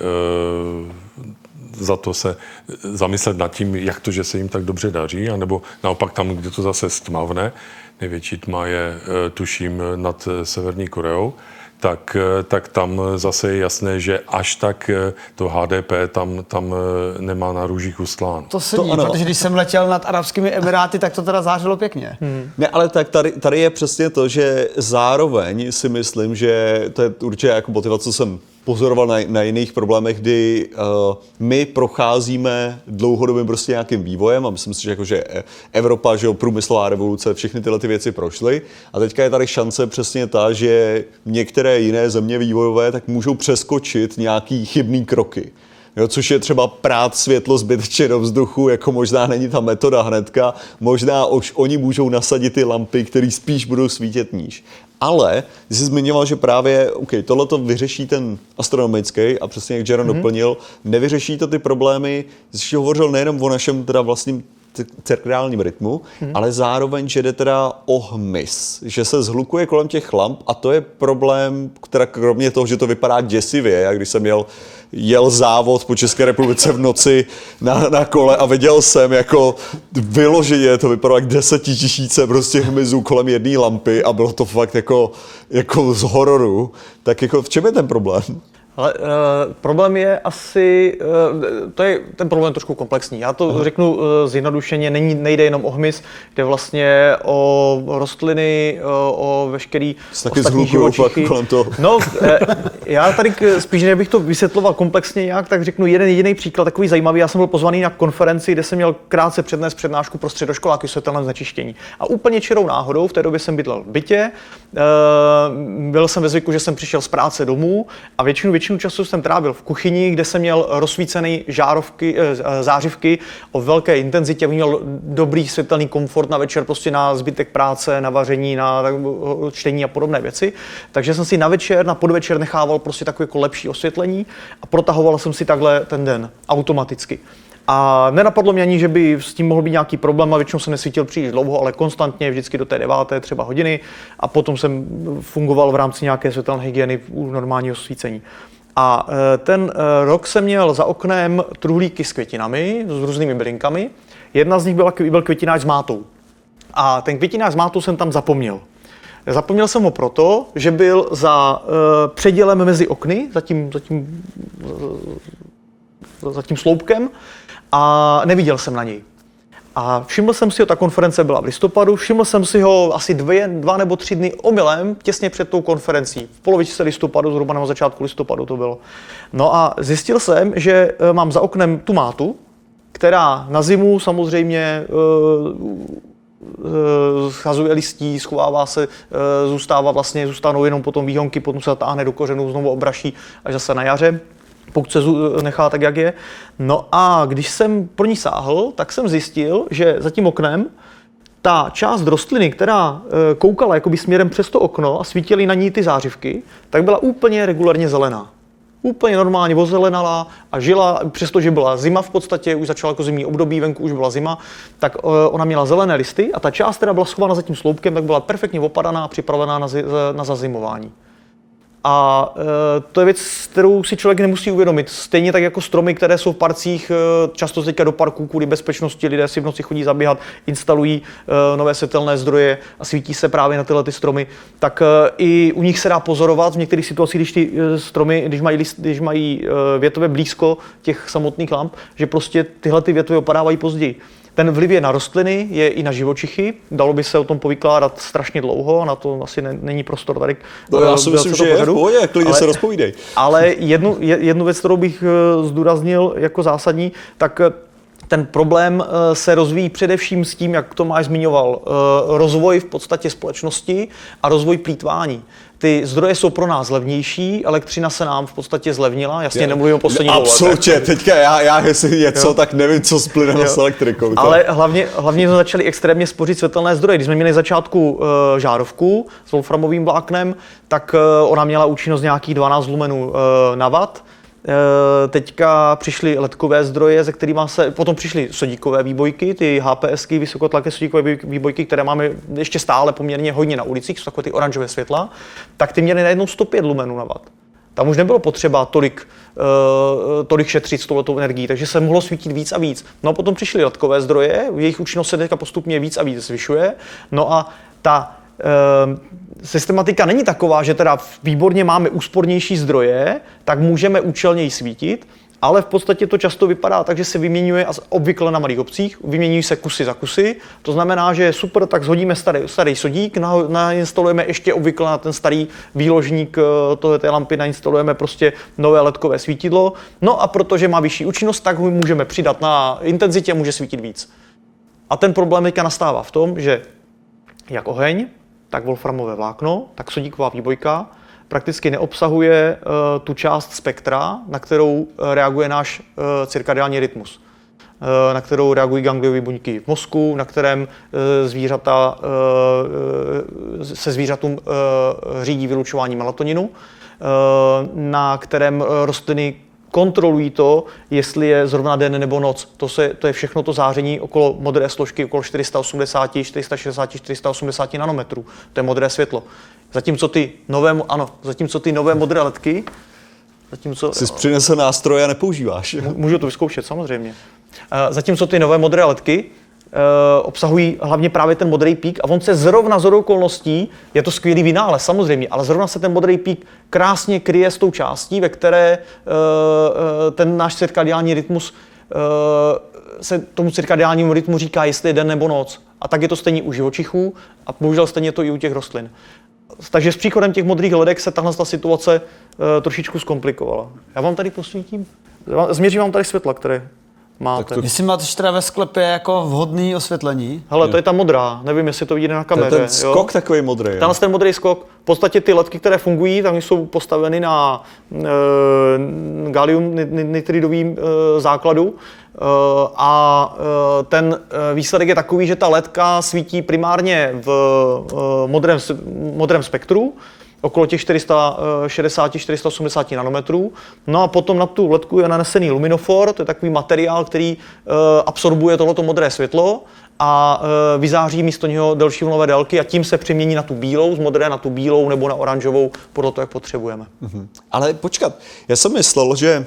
za to se zamyslet nad tím, jak to, že se jim tak dobře daří, anebo naopak tam, kde to zase stmavne, největší tma je, eh, tuším, nad eh, Severní Koreou, tak, eh, tak tam zase je jasné, že až tak to HDP tam, tam nemá na růžích ustláno. To se to, protože když jsem letěl nad Arabskými Emiráty, tak to teda zářilo pěkně. Hmm. Ne, ale tak tady, tady je přesně to, že zároveň si myslím, že to je určitě jako motivace, co jsem pozoroval na, na jiných problémech, kdy uh, my procházíme dlouhodobým prostě nějakým vývojem a myslím si, že, jako, že Evropa, že jo, průmyslová revoluce, všechny tyhle ty věci prošly a teďka je tady šance přesně ta, že některé jiné země vývojové tak můžou přeskočit nějaký chybný kroky. Jo, což je třeba prát světlo zbytečně do vzduchu, jako možná není ta metoda hnedka, možná už oni můžou nasadit ty lampy, které spíš budou svítit níž. Ale ty jsi zmiňoval, že právě, OK, tohle to vyřeší ten astronomický a přesně jak Jaron mm-hmm. doplnil, nevyřeší to ty problémy, jsi hovořil nejenom o našem teda vlastním cirkadiálním rytmu, hmm. ale zároveň, že jde teda o hmyz, že se zhlukuje kolem těch lamp a to je problém, která kromě toho, že to vypadá děsivě, jak když jsem jel, jel závod po České republice v noci na, na kole a viděl jsem jako vyloženě, to vypadalo jak desetitisíce prostě hmyzů kolem jedné lampy a bylo to fakt jako, jako z hororu, tak jako v čem je ten problém? Ale uh, problém je asi, uh, to je ten problém trošku komplexní. Já to Aha. řeknu uh, zjednodušeně, není, nejde jenom o hmyz, jde vlastně o rostliny, uh, o veškerý Taky ostatní živočichy. kolem toho. No, uh, já tady k, spíš nebych to vysvětloval komplexně nějak, tak řeknu jeden jediný příklad, takový zajímavý. Já jsem byl pozvaný na konferenci, kde jsem měl krátce přednést přednášku pro středoškoláky světelném znečištění. A úplně čirou náhodou, v té době jsem bydlel v bytě, uh, byl jsem ve zvyku, že jsem přišel z práce domů a většinu většinu času jsem trávil v kuchyni, kde jsem měl rozsvícené žárovky, eh, eh, zářivky o velké intenzitě, měl dobrý světelný komfort na večer, prostě na zbytek práce, na vaření, na čtení a podobné věci. Takže jsem si na večer, na podvečer nechával prostě takové jako lepší osvětlení a protahoval jsem si takhle ten den automaticky. A nenapadlo mě ani, že by s tím mohl být nějaký problém a většinou jsem nesvítil příliš dlouho, ale konstantně, vždycky do té deváté třeba hodiny a potom jsem fungoval v rámci nějaké světelné hygieny u normálního svícení. A e, ten e, rok jsem měl za oknem truhlíky s květinami, s různými bylinkami. Jedna z nich byla, byl květináč s mátou. A ten květináč s mátou jsem tam zapomněl. Zapomněl jsem ho proto, že byl za uh, předělem mezi okny, za tím, za, tím, uh, za tím sloupkem a neviděl jsem na něj. A všiml jsem si ho, ta konference byla v listopadu, všiml jsem si ho asi dvě, dva nebo tři dny omylem, těsně před tou konferencí. V polovičce listopadu, zhruba na začátku listopadu to bylo. No a zjistil jsem, že eh, mám za oknem tu mátu, která na zimu samozřejmě eh, schazuje listí, schovává se, zůstává vlastně, zůstanou jenom potom výhonky, potom se zatáhne do kořenů, znovu obraší až zase na jaře pokud se nechá tak, jak je. No a když jsem pro ní sáhl, tak jsem zjistil, že za tím oknem ta část rostliny, která eh, koukala jakoby směrem přes to okno a svítily na ní ty zářivky, tak byla úplně regulárně zelená. Úplně normálně ozelenala a žila, přestože byla zima v podstatě, už začala jako zimní období, venku už byla zima, tak eh, ona měla zelené listy a ta část, která byla schována za tím sloupkem, tak byla perfektně opadaná a připravená na, zi- na zazimování. A e, to je věc, kterou si člověk nemusí uvědomit. Stejně tak jako stromy, které jsou v parcích, e, často teďka do parků kvůli bezpečnosti lidé si v noci chodí zaběhat, instalují e, nové světelné zdroje a svítí se právě na tyhle ty stromy, tak i u nich se dá pozorovat v některých situacích, když ty stromy, když mají, když mají větve blízko těch samotných lamp, že prostě tyhle ty větvy opadávají později. Ten vliv je na rostliny, je i na živočichy. Dalo by se o tom povykládat strašně dlouho, na to asi ne, není prostor tady. No, já si myslím, že toho je v pořadu. pohodě, klidně Ale- se rozpovídej. Ale jednu, je- jednu věc, kterou bych eh, zdůraznil jako zásadní, tak eh, ten problém eh, se rozvíjí především s tím, jak Tomáš zmiňoval, eh, rozvoj v podstatě společnosti a rozvoj plítvání. Ty zdroje jsou pro nás levnější, elektřina se nám v podstatě zlevnila, jasně nemluvím o poslední letech. Absolutně, teďka já, já jestli něco, Jo. tak nevím, co splyne s elektrikou. Ale hlavně, hlavně jsme začali extrémně spořit světelné zdroje. Když jsme měli začátku uh, žárovku s wolframovým vláknem, tak uh, ona měla účinnost nějakých 12 lumenů uh, na watt. Eh, Teďka přišly ledkové zdroje, ze kterými se, potom přišly sodíkové výbojky, ty HPSky, vysokotlaké sodíkové výboj- výbojky, které máme ještě stále poměrně hodně na ulicích, jsou takové ty oranžové světla, tak ty měly najednou 105 lumenů na watt. Tam už nebylo potřeba tolik, uh, tolik šetřit s touhletou energií, takže se mohlo svítit víc a víc. No a potom přišly ledkové zdroje, jejich účinnost se teďka postupně víc a víc zvyšuje. No a ta systematika není taková, že teda výborně máme úspornější zdroje, tak můžeme účelněji svítit, ale v podstatě to často vypadá tak, že se vyměňuje, a obvykle na malých obcích, vyměňují se kusy za kusy. To znamená, že je super, tak zhodíme starý, starý sodík, na- nainstalujeme ještě obvykle na ten starý výložník eh, tohle té lampy, nainstalujeme prostě nové ledkové svítidlo. No a protože má vyšší účinnost, tak ho můžeme přidat na intenzitě, může svítit víc. A ten problém teďka nastává v tom, že jak oheň, tak wolframové vlákno, tak sodíková výbojka prakticky neobsahuje uh, tu část spektra, na kterou eh, reaguje náš uh, cirkadiální rytmus. Eh, na kterou reagují gangliové buňky v mozku, na kterém eh, zvířata, eh, se zvířatům eh, řídí vylučování melatoninu, eh, na kterém eh, rostliny kontrolují to, jestli je zrovna den nebo noc. To, se, to je všechno to záření okolo modré složky, okolo 480, 460, 480 nanometrů. To je modré světlo. Zatímco ty nové, ano, zatímco ty nové modré ledky, zatímco, Jsi přinesl nástroj a nepoužíváš. Můžu to vyzkoušet, samozřejmě. Eh, Zatímco ty nové modré ledky eh, obsahují hlavně právě ten modrý pík a on se zrovna z okolností, je to skvělý vynález samozřejmě, ale zrovna se ten modrý pík krásně kryje s tou částí, ve které eh, eh, ten náš cirkadiální rytmus eh, se tomu cirkadiálnímu rytmu říká, jestli je den nebo noc. A tak je to stejně u živočichů a bohužel stejně je to i u těch rostlin. Takže s příchodem těch modrých ledek se tahle ta situace trošičku zkomplikovala. Já vám tady posvítím, změřím vám tady světla, které máte. Tak to- Jestli máte teda ve sklepě jako vhodný osvětlení, Hele, to je ta modrá, nevím, jestli to vidíte na To je kameře. ten skok takový modrý. jo? Tenhle ten modrý skok, v podstatě ty ledky, které fungují, tam jsou postaveny na e, gallium ni- ni- nitridovým e, základu e, a e, ten výsledek je takový, že ta ledka svítí primárně v e, modrém, modrém spektru, okolo těch 460-480 nanometrů. No a potom na tu ledku je nanesený luminofor, to je takový materiál, který e, absorbuje tohleto modré světlo a e, vyzáří místo něho delší vlnové délky a tím se přemění na tu bílou, z modré na tu bílou nebo na oranžovou, podle toho, jak potřebujeme. Ale počkat, já jsem myslel, že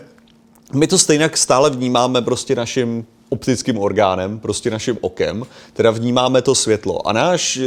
my to stejně stále vnímáme prostě naším optickým orgánem, prostě naším okem, teda vnímáme to světlo. A náš,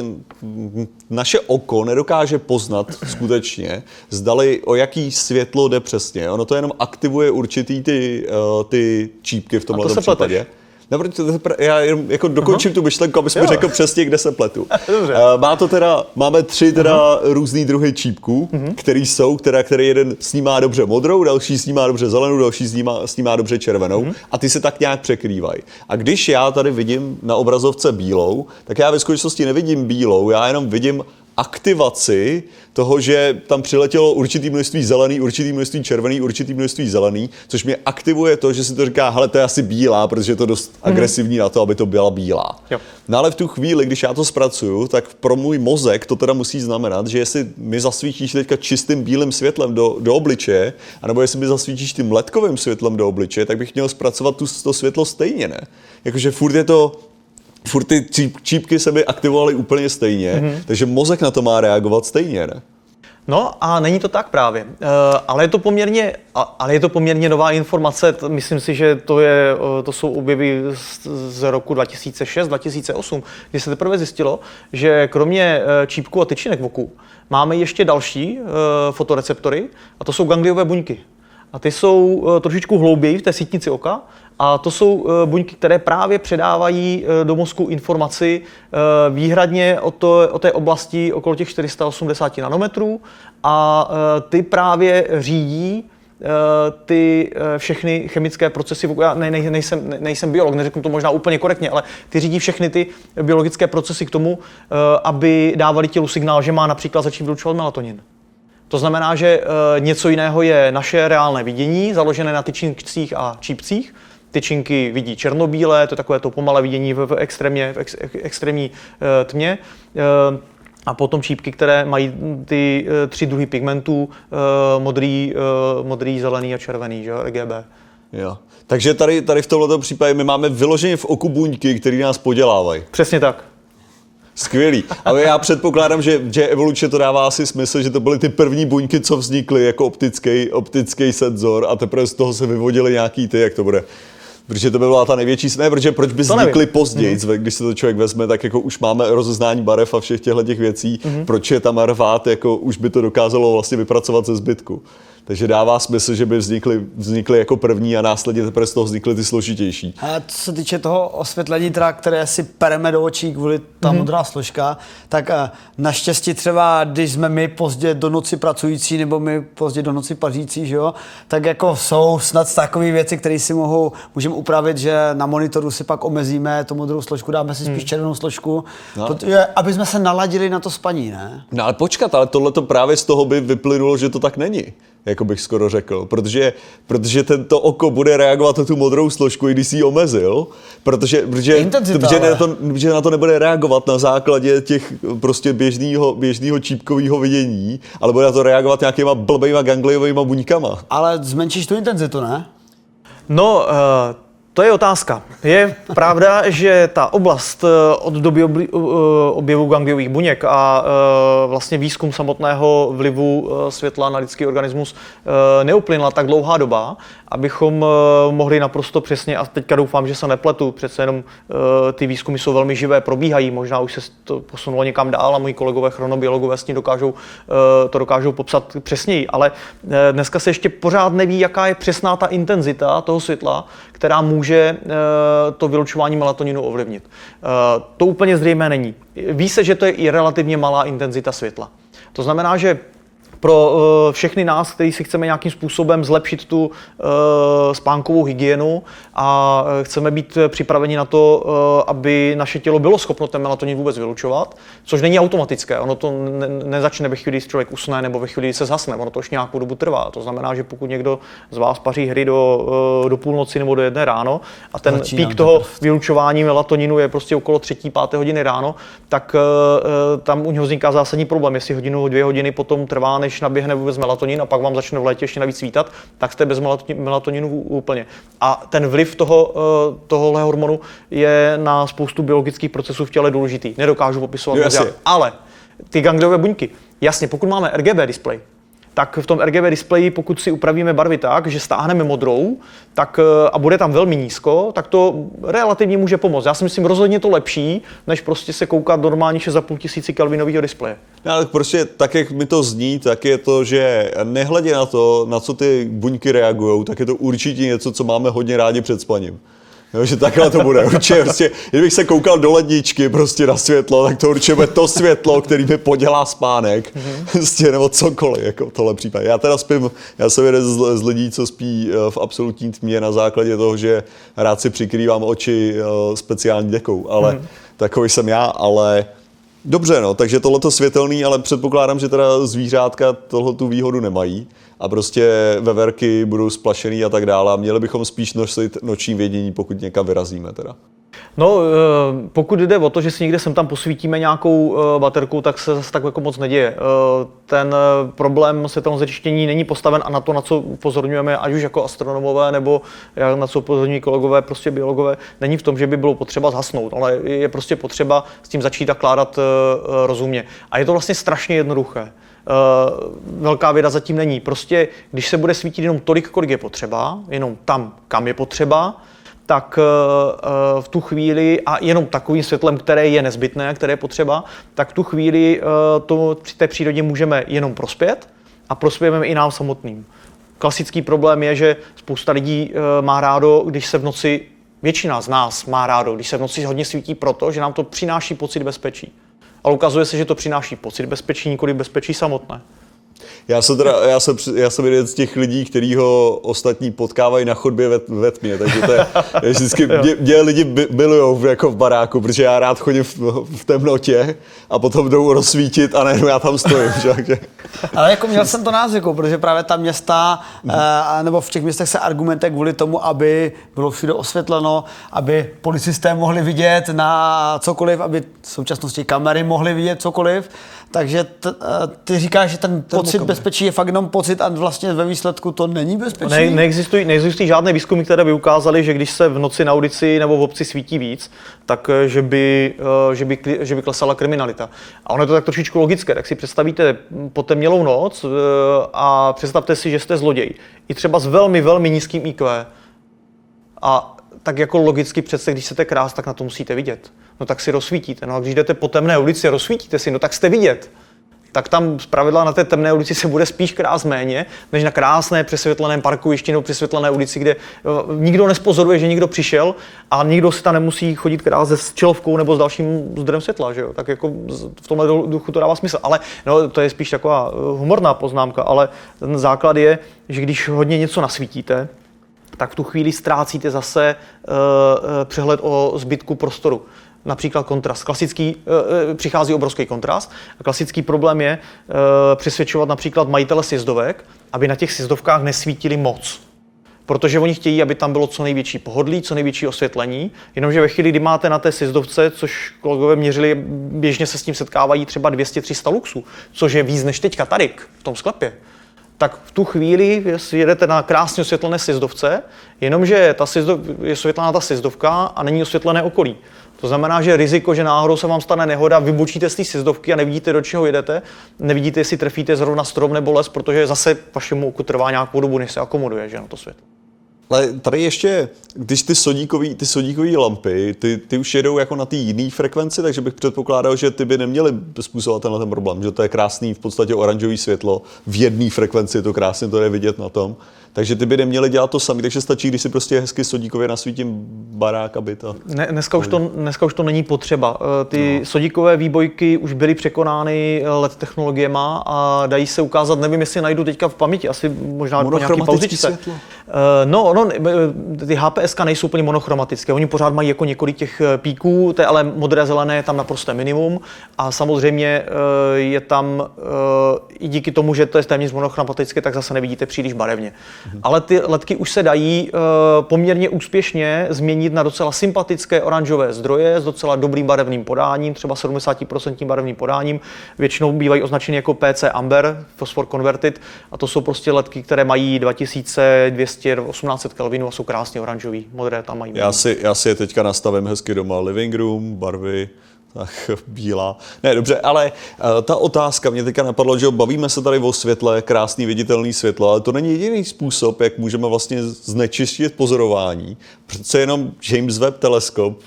naše oko nedokáže poznat skutečně, zdali o jaký světlo jde přesně. Ono to jenom aktivuje určitý ty, uh, ty čípky v tomhle případě. pleteš. To pr- já jenom jako dokončím tu myšlenku, aby jsme Jo. řekl přesně, kde se pletu. Dobře. Eh, Má to teda, máme tři teda různý druhy čípků, který jsou, která, který jeden snímá dobře modrou, další snímá dobře zelenou, další snímá, snímá dobře červenou a ty se tak nějak překrývají. A když já tady vidím na obrazovce bílou, tak já ve skutečnosti nevidím bílou, já jenom vidím aktivaci toho, že tam přiletělo určitý množství zelený, určitý množství červený, určitý množství zelený, což mě aktivuje to, že si to říká, hele, to je asi bílá, protože je to dost agresivní na to, aby to byla bílá. Jo. No ale v tu chvíli, když já to zpracuju, tak pro můj mozek to teda musí znamenat, že jestli mi zasvítíš teďka čistým bílým světlem do, do obličeje, anebo jestli mi zasvítíš tím ledkovým světlem do obličeje, tak bych měl zpracovat tu, to světlo stejně, ne? Jakože furt je to furt ty číp, čípky se by aktivovaly úplně stejně, mm-hmm. takže mozek na to má reagovat stejně, ne? No a není to tak právě, Eh, ale je to poměrně, ale je to poměrně nová informace, myslím si, že to, je, eh, to jsou objevy z, z roku 2006-2008, kdy se teprve zjistilo, že kromě eh, čípků a tyčinek v oku máme ještě další eh, fotoreceptory a to jsou gangliové buňky. A ty jsou eh, trošičku hlouběji v té sítnici oka a to jsou eh, buňky, které právě předávají eh, do mozku informaci výhradně o, to, o té oblasti okolo těch 480 nanometrů a ty právě řídí ty všechny chemické procesy, já ne, ne, nejsem, ne, nejsem biolog, neřeknu to možná úplně korektně, ale ty řídí všechny ty biologické procesy k tomu, aby dávali tělu signál, že má například začít vylučovat melatonin. To znamená, že e, něco jiného je naše reálné vidění, založené na tyčinkcích a čípcích. Tyčinky vidí černobílé, to je takové to pomalé vidění v, v, extrémně, v ex, ex, extrémní e, tmě. E, a potom čípky, které mají ty tři druhy pigmentů, modrý, modrý, zelený a červený, že? RGB. Jo. Takže tady, tady v tomto případě my máme vyloženě v oku buňky, které nás podělávají. Přesně tak. Skvělý. Ale já předpokládám, že, že evolučně to dává asi smysl, že to byly ty první buňky, co vznikly jako optický, optický senzor a teprve z toho se vyvodily nějaký ty, jak to bude. Protože to by byla ta největší, ne, protože proč by vznikly později, mm-hmm. když se to člověk vezme, tak jako už máme rozeznání barev a všech těchto těch věcí, mm-hmm. proč je tam rvát, jako už by to dokázalo vlastně vypracovat ze zbytku. Takže dává smysl, že by vznikly, vznikly jako první a následně teprve z toho vznikly ty složitější. A co se týče toho osvětlení, teda, které si pereme do očí kvůli ta modrá složka, tak eh, naštěstí třeba, když jsme my pozdě do noci pracující nebo my pozdě do noci pařící, že jo, tak jako jsou snad takové věci, které si mohou, můžeme upravit, že na monitoru si pak omezíme tu modrou složku, dáme si spíš červenou složku, No. protože, aby jsme se naladili na to spaní, ne? No ale počkat, ale tohle to právě z toho by vyplynulo, že to tak není. Jako bych skoro řekl, protože, protože tento oko bude reagovat na tu modrou složku, i když si ji omezil, protože, protože, Intenzita, protože, ale. na to, protože na to nebude reagovat na základě těch prostě běžného běžného čípkového vidění, ale bude na to reagovat nějakýma blbýma gangliovými buňkama. Ale zmenšíš tu intenzitu, ne? No, eh, to je otázka. Je pravda, že ta oblast eh, od doby eh, objevu gangliových buněk a eh, vlastně výzkum samotného vlivu světla na lidský organismus neuplynula tak dlouhá doba, abychom mohli naprosto přesně, a teďka doufám, že se nepletu, přece jenom ty výzkumy jsou velmi živé, probíhají, možná už se to posunulo někam dál a moji kolegové chronobiologové s tím dokážou, to dokážou popsat přesněji, ale dneska se ještě pořád neví, jaká je přesná ta intenzita toho světla, která může eh, to vylučování melatoninu ovlivnit. Eh, To úplně zřejmé není. Ví se, že to je i relativně malá intenzita světla. To znamená, že pro uh, všechny nás, kteří si chceme nějakým způsobem zlepšit tu uh, spánkovou hygienu a uh, chceme být eh, připraveni na to, uh, aby naše tělo bylo schopno ten melatonin vůbec vylučovat, což není automatické. Ono to ne- nezačne ve chvíli, kdy člověk usne nebo ve chvíli, kdy se zhasne. Ono to už nějakou dobu trvá. To znamená, že pokud někdo z vás paří hry do, uh, do půlnoci nebo do jedné ráno a ten Začínám pík toho vylučování melatoninu je prostě okolo třetí, páté hodiny ráno, tak uh, tam u něho vzniká zásadní problém. Jestli hodinu, dvě hodiny potom trvá, než naběhne vůbec melatonin a pak vám začne v létě ještě navíc svítat, tak jste bez melatonin- melatoninu úplně. A ten vliv toho, uh, tohohle hormonu je na spoustu biologických procesů v těle důležitý. Nedokážu popisovat, jak. ale ty gangliové buňky, jasně, pokud máme RGB displej, tak v tom RGB displeji, pokud si upravíme barvy tak, že stáhneme modrou, tak eh, a bude tam velmi nízko, tak to relativně může pomoct. Já si myslím rozhodně to lepší, než prostě se koukat normálně 6,5 tisíci kelvinového displeje. No, ale prostě tak, jak mi to zní, tak je to, že nehledě na to, na co ty buňky reagují, tak je to určitě něco, co máme hodně rádi před spaním. Jo, že takhle to bude. Určitě, prostě, kdybych se koukal do ledničky prostě na světlo, tak to určitě bude to světlo, který mi podělá spánek. Mm-hmm. Prostě, nebo cokoliv, jako v tohle případě. Já teda spím, já jsem jeden z, z lidí, co spí eh, v absolutní tmě na základě toho, že rád si přikrývám oči eh, speciální dekou, ale mm-hmm. takový jsem já, ale Dobře, no, takže tohle světelný, ale předpokládám, že teda zvířátka tohle tu výhodu nemají a prostě veverky budou splašený a tak dále. Měli bychom spíš nosit noční vědění, pokud někam vyrazíme teda. No, eh, pokud jde o to, že si někde sem tam posvítíme nějakou eh, baterku, tak se zase tak jako moc neděje. Eh, ten problém světelného znečištění není postaven a na to, na co upozorňujeme, ať už jako astronomové nebo na co upozorňují kolegové, prostě biologové, není v tom, že by bylo potřeba zhasnout, ale je prostě potřeba s tím začít kládat rozumně. A je to vlastně strašně jednoduché. velká věda zatím není. Prostě, když se bude svítit jenom tolik, kolik je potřeba, jenom tam, kam je potřeba, tak eh, eh, v tu chvíli, a jenom takovým světlem, které je nezbytné, které je potřeba, tak v tu chvíli eh, to při té přírodě můžeme jenom prospět a prospějeme i nám samotným. Klasický problém je, že spousta lidí má rádo, když se v noci, většina z nás má rádo, když se v noci hodně svítí proto, že nám to přináší pocit bezpečí. Ale ukazuje se, že to přináší pocit bezpečí, nikoli bezpečí samotné. Já jsem, teda, já, jsem, já jsem jeden z těch lidí, kteří ho ostatní potkávají na chodbě ve, ve tmě, takže to je, je vždycky, mě, mě lidi milují jako v baráku, protože já rád chodím v, v temnotě a potom jdou rozsvítit a ne, já tam stojím. Že? Ale jako měl jsem to názyku, protože právě ta města, mm. nebo v těch městech se argumentuje kvůli tomu, aby bylo všude osvětleno, aby policisté mohli vidět na cokoliv, aby v současnosti kamery mohly vidět cokoliv, takže t, eh, ty říkáš, že ten pocit bezpečí je fakt jenom pocit a vlastně ve výsledku to není bezpečí? Ne, neexistují, neexistují žádné výzkumy, které by ukázaly, že když se v noci na ulici nebo v obci svítí víc, tak eh, že by, eh, že by, že by klesala kriminalita. A ono je to tak trošičku logické. Tak si představíte potemnělou noc a představte si, že jste zloděj. I třeba s velmi, velmi nízkým IQ. A tak jako logicky přece, když chcete krás, tak na to musíte vidět no tak si rozsvítíte. No a když jdete po temné ulici a rozsvítíte si, no tak jste vidět. Tak tam zpravidla na té temné ulici se bude spíš krás méně, než na krásné přesvětleném parkovišti nebo přesvětlené ulici, kde nikdo nespozoruje, že někdo přišel a nikdo si tam nemusí chodit krás se čelovkou nebo s dalším zdrojem světla. Že jo? Tak jako v tomhle duchu to dává smysl. Ale no, to je spíš taková eh, humorná poznámka, ale ten základ je, že když hodně něco nasvítíte, tak v tu chvíli ztrácíte zase uh, přehled o zbytku prostoru například kontrast. Klasický, e, přichází obrovský kontrast. A klasický problém je e, přesvědčovat například majitele sjezdovek, aby na těch sjezdovkách nesvítili moc. Protože oni chtějí, aby tam bylo co největší pohodlí, co největší osvětlení, jenomže ve chvíli, kdy máte na té sjezdovce, což kolegové měřili, běžně se s tím setkávají třeba 200-300 luxů, což je víc než teďka tady v tom sklepě, tak v tu chvíli jedete na krásně osvětlené sjezdovce, jenomže ta sjezdov, je osvětlená ta sjezdovka a není osvětlené okolí. To znamená, že riziko, že náhodou se vám stane nehoda, vybočíte z té sjezdovky a nevidíte, do čeho jedete, nevidíte, jestli trefíte zrovna strom nebo les, protože zase vašemu oku trvá nějakou dobu, než se akomoduje že, na to svět. Ale tady ještě, když ty sodíkové ty sodíkový lampy, ty, ty už jedou jako na té jiné frekvenci, takže bych předpokládal, že ty by neměly způsobovat tenhle ten problém, že to je krásný v podstatě oranžový světlo, v jedné frekvenci je to krásně, to je vidět na tom. Takže ty by neměli dělat to sami, takže stačí, když si prostě hezky sodíkově nasvítím barák a byt. A... Ne, dneska, už to, dneska už to není potřeba. Eh, ty no. sodíkové výbojky už byly překonány eh, let technologiema a dají se ukázat, nevím, jestli najdu teďka v paměti, asi možná po nějaký pauzičce. Světlo. Eh, no, no, ty HPSK nejsou úplně monochromatické, oni pořád mají jako několik těch píků, to je ale modré zelené je tam naprosto minimum a samozřejmě je tam i díky tomu, že to je téměř monochromatické, tak zase nevidíte příliš barevně. Ale ty ledky už se dají uh, poměrně úspěšně změnit na docela sympatické oranžové zdroje s docela dobrým barevným podáním, třeba 70% barevným podáním. Většinou bývají označeny jako PC Amber, Phosphor Converted, a to jsou prostě ledky, které mají 2200, 1800 Kelvinů a jsou krásně oranžový, modré tam mají. Já si, já si je teďka nastavím hezky doma, living room, barvy, tak bílá. Ne, dobře, ale uh, ta otázka, mě teďka napadlo, že bavíme se tady o světle, krásný viditelný světlo, ale to není jediný způsob, jak můžeme vlastně znečistit pozorování. Přece jenom James Webb teleskop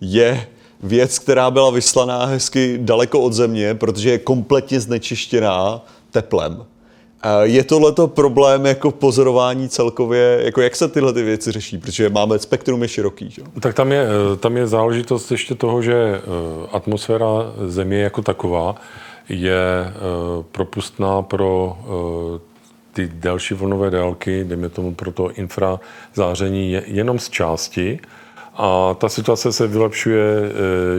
je věc, která byla vyslaná hezky daleko od Země, protože je kompletně znečištěná teplem. Je tohleto problém jako pozorování celkově, jako jak se tyhle ty věci řeší, protože máme spektrum je široký, že? Tak tam je, eh, tam je záležitost ještě toho, že eh, atmosféra Země jako taková je eh, propustná pro ty delší vlnové délky, dejme tomu pro to infrazáření, je jenom z části. A ta situace se vylepšuje,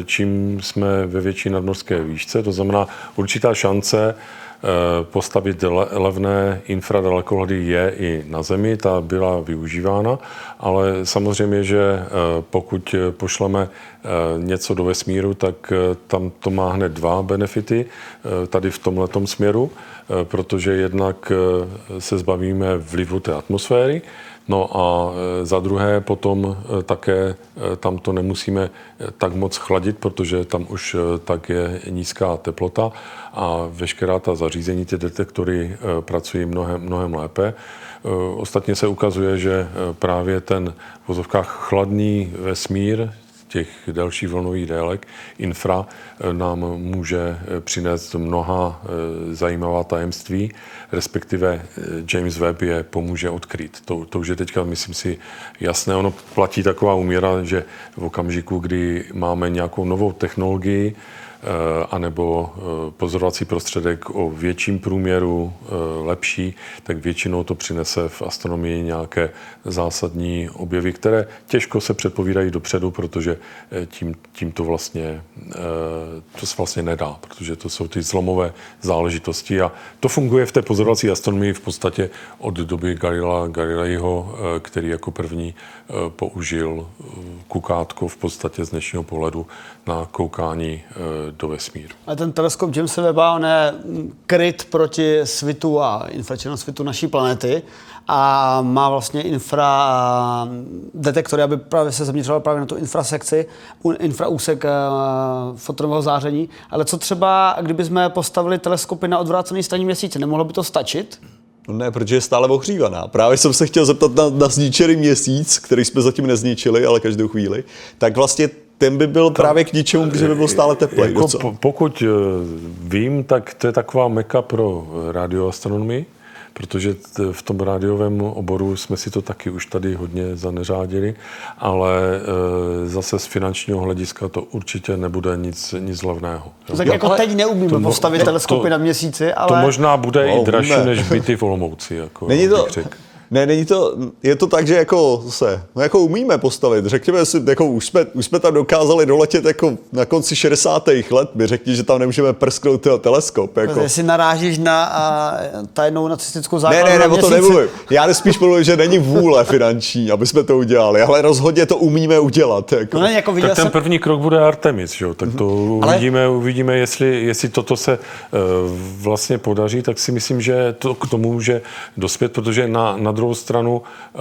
čím jsme ve větší nadmorské výšce, to znamená určitá šance postavit le- levné infradalekohledy je i na Zemi, ta byla využívána, ale samozřejmě, že eh, pokud eh, pošleme eh, něco do vesmíru, tak eh, tam to má hned dva benefity eh, tady v tomhletom směru, eh, protože jednak eh, se zbavíme vlivu té atmosféry, No a e, za druhé potom e, také e, tam to nemusíme tak moc chladit, protože tam už tak je nízká teplota a veškerá ta zařízení, ty detektory pracují mnohem, mnohem lépe. Ostatně se ukazuje, že právě ten v vozovkách chladný vesmír, těch delších vlnových délek, infra, eh, nám může eh, přinést mnoha eh, zajímavá tajemství, respektive James Webb je pomůže odkryt. To, to už je teďka, myslím si, jasné. Ono platí taková úměra, že v okamžiku, kdy máme nějakou novou technologii, anebo eh, pozorovací prostředek o větším průměru, eh, lepší, tak většinou to přinese v astronomii nějaké zásadní objevy, které těžko se předpovídají dopředu, protože eh, tím, tím to vlastně eh, to se vlastně nedá, protože to jsou ty zlomové záležitosti a to funguje v té pozorovací astronomii v podstatě od doby Galilea Galileiho, eh, který jako první eh, použil eh, kukátko v podstatě z dnešního pohledu na koukání eh, do vesmíru. Ale ten teleskop James Webba, on je kryt proti svitu a infračervenému svitu naší planety a má vlastně infra mm, detektory, aby právě se zaměřoval právě na tu infrasekci, infraúsek eh, fotonového záření. Ale co třeba, kdyby jsme postavili teleskopy na odvrácený straně měsíce, nemohlo by to stačit? No ne, protože je stále ohřívaná. Právě jsem se chtěl zeptat na, na zničený měsíc, který jsme zatím nezničili, ale každou chvíli. Tak vlastně ten by byl právě k ničemu, protože by byl stále teplej. Jako, po, pokud eh, vím, tak to je taková meka pro eh, radioastronomii, protože v tom rádiovém oboru jsme si to taky už tady hodně zaneřádili, ale e, zase z finančního hlediska to určitě nebude nic, nic levného. Tak Jo, jako teď neumíme to postavit to- teleskopy to- na měsíci, ale... To možná bude No, i dražší víme. než byty v Olomouci. Jako Není to, bych řekl. Ne, není to, je to tak, že jako se, no jako umíme postavit, řekněme si, jako už jsme, už jsme tam dokázali doletět jako na konci 60. let, mi řekni, že tam nemůžeme prsknout ten teleskop, jako. Jestli narážíš na a, tajnou nacistickou Ne, základnu ne, ne, o to nemluvím. Já nespíš mluvím, že není vůle finanční, aby jsme to udělali, ale rozhodně to umíme udělat. Jako. No ne, jako Tak ten jsem... první krok bude Artemis, že jo? tak to Ale- uvidíme, uvidíme jestli, jestli toto se eh, vlastně podaří, tak si myslím, že to k tomu může dospět, protože na, na druhou stranu eh,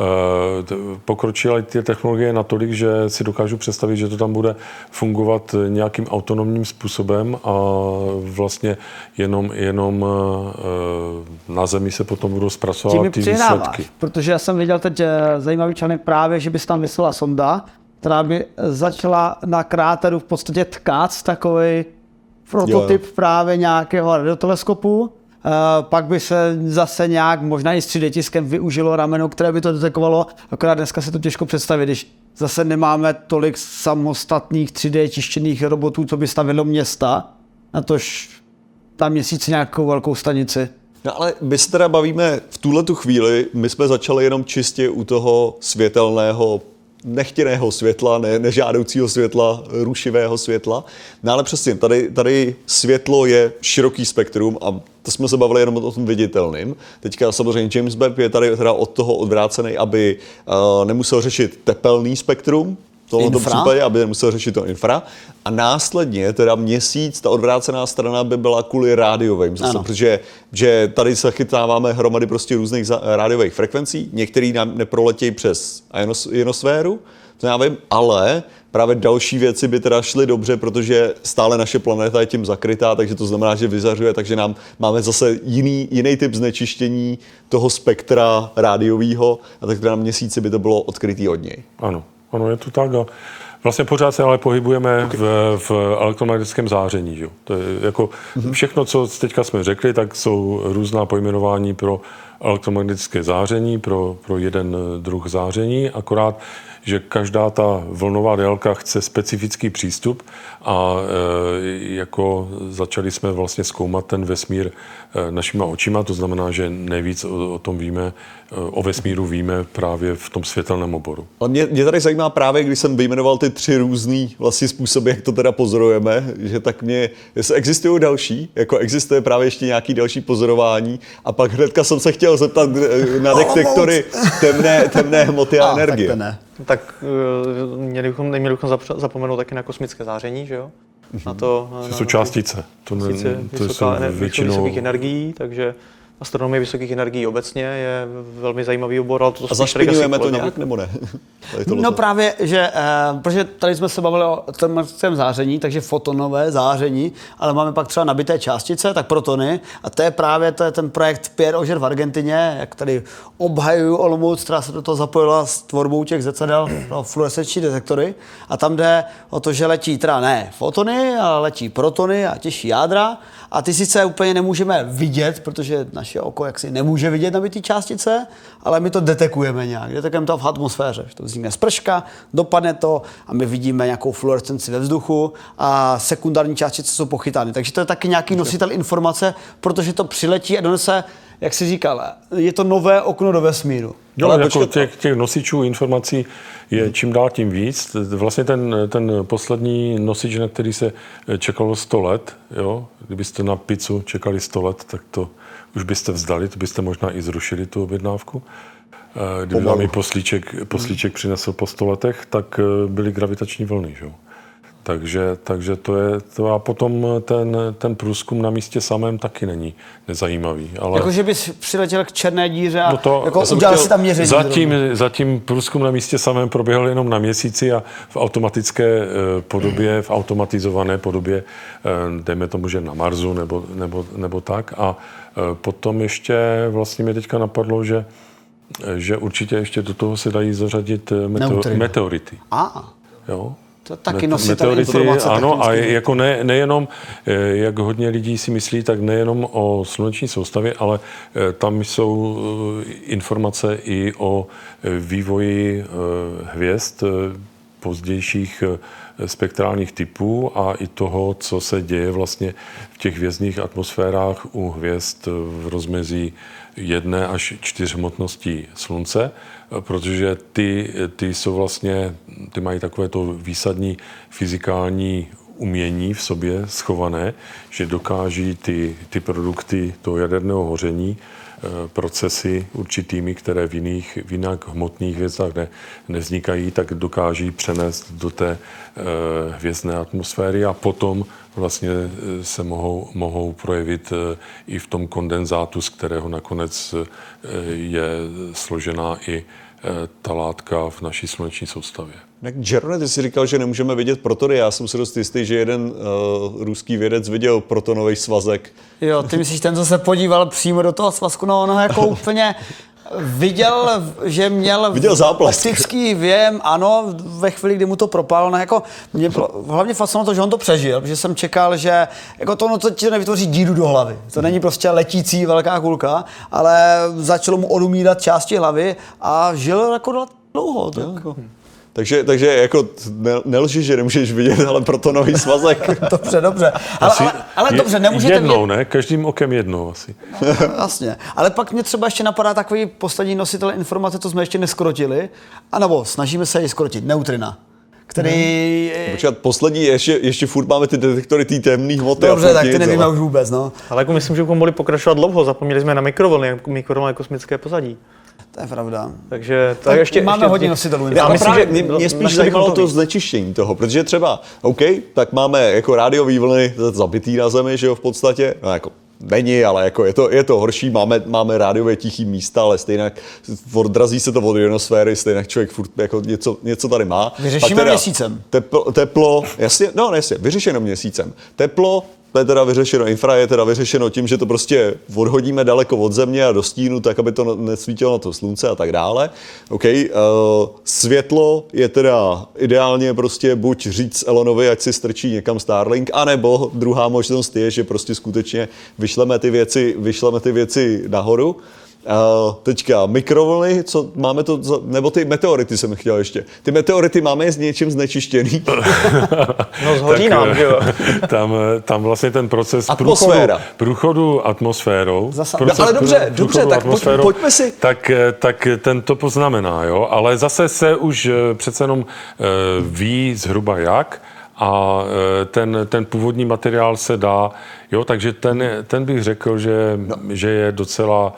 pokročily ty technologie natolik, že si dokážu představit, že to tam bude fungovat nějakým autonomním způsobem a vlastně jenom, jenom eh, na Zemi se potom budou zpracovat ty výsledky. protože já jsem viděl teď eh, zajímavý článek právě, že by se tam vysela sonda, která by začala na kráteru v podstatě tkát takový prototyp Jo. právě nějakého radioteleskopu. Eh, pak by se zase nějak, možná i s 3D tiskem využilo rameno, které by to detekovalo, akorát dneska se to těžko představit, když zase nemáme tolik samostatných 3D tištěných robotů, co by stavilo města, na tož tam měsíc nějakou velkou stanici. No ale my se teda bavíme v tuhle tu chvíli, my jsme začali jenom čistě u toho světelného nechtěného světla, ne, nežádoucího světla, rušivého světla. No ale přesně, tady, tady světlo je široký spektrum a to jsme se bavili jenom o tom viditelným. Teďka samozřejmě James Webb je tady teda od toho odvrácený, aby uh, nemusel řešit tepelný spektrum, v tomto Infra? případě, aby nemusel řešit to infra. A následně teda měsíc, ta odvrácená strana by byla kvůli rádiovým zase, Ano. protože že tady se chytáváme hromady prostě různých rádiových frekvencí, některý nám neproletějí přes ionos- ionosféru, to já vím, ale právě další věci by teda šly dobře, protože stále naše planeta je tím zakrytá, takže to znamená, že vyzařuje, takže nám máme zase jiný, jiný typ znečištění toho spektra rádiového a tak teda na měsíci by to bylo odkrytý od něj. Ano, ano, je to tak. A Vlastně pořád se ale pohybujeme v, v elektromagnetickém záření. Že? To je jako všechno, co teďka jsme řekli, tak jsou různá pojmenování pro elektromagnetické záření, pro, pro jeden druh záření, akorát, že každá ta vlnová délka chce specifický přístup a e, jako začali jsme vlastně zkoumat ten vesmír e, našima očima, to znamená, že nejvíc o, o tom víme, o vesmíru víme právě v tom světelném oboru. Ale mě, mě tady zajímá právě, když jsem vyjmenoval ty tři různé vlastně způsoby, jak to teda pozorujeme, že tak mě, jestli existují další, jako existuje právě ještě nějaký další pozorování a pak hnedka jsem se chtěl zeptat eh, na detektory temné, temné hmoty a, A, energie. Tak ne. Tak eh, měli bychom, neměli bychom zapomenout taky na kosmické záření, že jo? Na to, To na, jsou na ty částice. To, ne, to jsou většinou... energií, takže astronomie vysokých energií obecně je velmi zajímavý obor, ale to A zašpinujeme to nějak, nebo ne? No právě, že, eh, protože tady jsme se bavili o termickém záření, takže fotonové záření, ale máme pak třeba nabité částice, tak protony, a to je právě to je ten projekt Pierre Auger v Argentině, jak tady obhajuju Olomouc, která se do toho zapojila s tvorbou těch zrcadel pro fluorescenční detektory, a tam jde o to, že letí teda ne fotony, ale letí protony a těžší jádra, a ty sice úplně nemůžeme vidět, protože naše oko jaksi nemůže vidět nabitý částice, ale my to detekujeme nějak. Detekujeme to v atmosféře. Že To vznikne sprška, dopadne to a my vidíme nějakou fluorescenci ve vzduchu a sekundární částice jsou pochytány. Takže to je taky nějaký nositel informace, protože to přiletí a donese, jak si říkal, je to nové okno do vesmíru. Jo, Ale jako těch, těch nosičů informací je čím dál tím víc. Vlastně ten, ten poslední nosič, na který se čekalo 100 let, jo, kdybyste na pizzu čekali 100 let, tak to už byste vzdali, to byste možná i zrušili tu objednávku. Eh, Kdyby vám ji poslíček, poslíček přinesl po 100 letech, tak eh, byly gravitační vlny. Že? Takže, takže to je to a potom ten, ten průzkum na místě samém taky není nezajímavý. Ale... Jako, že bys přiletěl k černé díře a No to- jako udělal chtěl- si tam měření. Zatím, zatím průzkum na místě samém proběhl jenom na měsíci a v automatické eh, podobě, v automatizované podobě, eh, dejme tomu, že na Marsu nebo, nebo, nebo tak. A eh, potom ještě vlastně mě teďka napadlo, že že určitě ještě do toho se dají zařadit meteo, Neutrino. meteority. A, Jo? To taky nositel informace. Ano, a jako ne, nejenom, eh, jak hodně lidí si myslí, tak nejenom o sluneční soustavě, ale eh, tam jsou eh, informace i o vývoji hvězd pozdějších spektrálních typů a i toho, co se děje vlastně v těch hvězdných atmosférách u hvězd v rozmezí jedné až čtyř hmotností Slunce, protože ty, ty jsou vlastně, ty mají takové to výsadní fyzikální umění v sobě schované, že dokáží ty, ty produkty toho jaderného hoření procesy určitými, které v jiných, v jinak hmotných hvězdách ne, nevznikají, tak dokáží přenést do té e, hvězdné atmosféry a potom vlastně eh, se mohou, mohou projevit eh, i v tom kondenzátu, z kterého nakonec eh, je složená i eh, ta látka v naší sluneční soustavě. Jerone, ty jsi říkal, že nemůžeme vidět protony. Já jsem si dost jistý, že jeden uh, ruský vědec viděl protonový svazek. Jo, ty myslíš ten, co se podíval přímo do toho svazku, no ono jako úplně viděl, že měl Viděl záblesk. optický věm, ano, ve chvíli, kdy mu to propálilo, no jako mě bylo hlavně fascinovalo to, že on to přežil, protože jsem čekal, že jako to, no, to ti nevytvoří díru do hlavy. To není prostě letící velká kulka, ale začalo mu odumírat části hlavy a žil jako dlouho. Tak. Jako. Takže, takže jako ne, nelži, že nemůžeš vidět, ale protonový svazek. Dobře, dobře. Ale, ale, ale Je- dobře, nemůžete Jednou, vidět, ne? Každým okem jednou asi. Jasně. Ale pak mě třeba ještě napadá takový poslední nositel informace, co jsme ještě neskrotili, a nebo snažíme se ji skrotit, neutrina, který... Počkat, poslední, ještě, ještě furt máme ty detektory té temné hmoty. Dobře, tak ty nevíme už vůbec, no. Ale jako myslím, že bychom mohli pokračovat dlouho. Zapomněli jsme na mikrovlny, mikrovlny kosmické pozadí. To je pravda. Takže Tak tak ještě, máme ještě, hodně nositelů Já myslím, právě že mě, mě spíš zajímalo to to znečištění toho, protože třeba, OK, tak máme jako rádiové vlny zabitý na Zemi, že jo, v podstatě, no jako není, ale jako je to, je to horší, máme, máme rádiové tichý místa, ale stejně odrazí se to od ionosféry, stejně člověk furt jako něco, něco tady má. Vyřešíme teda měsícem. Teplo, teplo jasně, no jasně, vyřešeno měsícem. Teplo, je teda vyřešeno, infra je teda vyřešeno tím, že to prostě odhodíme daleko od země a do stínu, tak aby to nesvítilo na to slunce a tak dále. OK, uh, světlo je teda ideálně prostě buď říct Elonovi, ať si strčí někam Starlink, anebo druhá možnost je, že prostě skutečně vyšleme ty věci, vyšleme ty věci nahoru. Uh, teďka mikrovlny, co máme to, za, nebo ty meteority jsem chtěl ještě. Ty meteority máme je s něčím znečištěný. No zhodí nám, že jo. tam, tam vlastně ten proces Atmosféra. průchodu, průchodu atmosférou. Zasa- proces No, ale dobře, dobře, průchodu tak pojď- atmosférou, pojďme si- Tak, tak ten to poznamená, jo. Ale zase se už eh, přece jenom eh, ví zhruba jak a eh, ten, ten původní materiál se dá, jo, takže ten, ten bych řekl, že, No. že je docela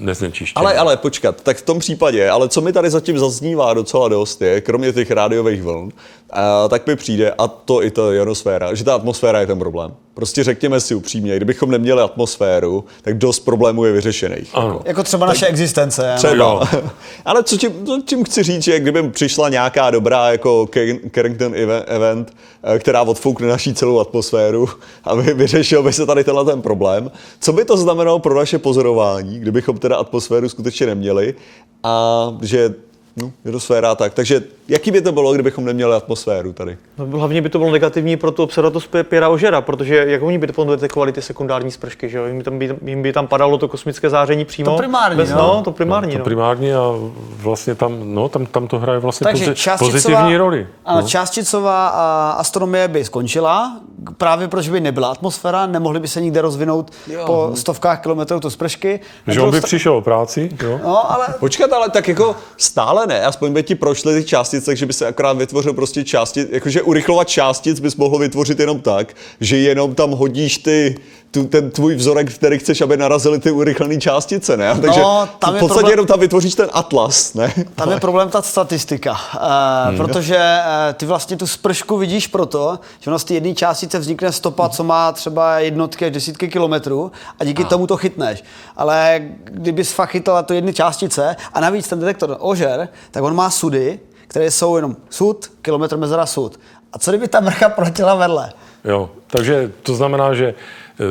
neznečištěný. Ale, ale počkat, tak v tom případě, ale co mi tady zatím zaznívá docela dost je, kromě těch rádiových vln, a, tak mi přijde, a to i ta ionosféra, že ta atmosféra je ten problém. Prostě řekněme si upřímně, kdybychom neměli atmosféru, tak dost problémů je vyřešených. Ano. Jako třeba naše existence. ano. Třeba. Ale co tím, co tím chci říct, že kdyby přišla nějaká dobrá jako Car- Carrington eve- event, eh, která odfoukne naší celou atmosféru a vy- vyřešil by se tady tenhle ten problém, co by to znamenalo pro naše pozorování, kdybychom teda atmosféru skutečně neměli a že no, ionosféra tak. Takže jaký by to bylo, kdybychom neměli atmosféru tady? No, hlavně by to bylo negativní pro tu observatoř Pěra Ožera, protože jak oni by to ty sekundární spršky, že jo? Jim by tam, by, jim by tam padalo to kosmické záření přímo. To primární, Bez, no. no. to primární, To no. primární a vlastně tam, no, tam, tam to hraje vlastně Takže pozi- částicová, pozitivní roli. Ano, no. částicová a, astronomie by skončila, právě protože by nebyla atmosféra, nemohli by se nikde rozvinout Jo. po stovkách kilometrů to spršky. Že on by přišel o práci, jo? No, ale Počkat, ale tak jako stále ne, aspoň by ti prošly ty částice, takže by se akorát vytvořil prostě částic, jakože urychlovat částic bys mohl vytvořit jenom tak, že jenom tam hodíš ty, tu, ten tvůj vzorek, který chceš, aby narazily ty urychlené částice, ne? A Takže No, tam v je podstatě problém- jenom tam vytvoříš ten atlas, ne? Tam je problém ta statistika, uh, protože uh, ty vlastně tu spršku vidíš proto, že ona z té jedné částice vznikne stopa, co má třeba jednotky až desítky kilometrů a díky tomu to chytneš. Ale kdyby fakt chytala to jedny částice a navíc ten detektor ožer, tak on má sudy, které jsou jenom sud, kilometr mezera sud. A co kdyby ta mrcha proletěla vedle? Jo, takže to znamená, že eh,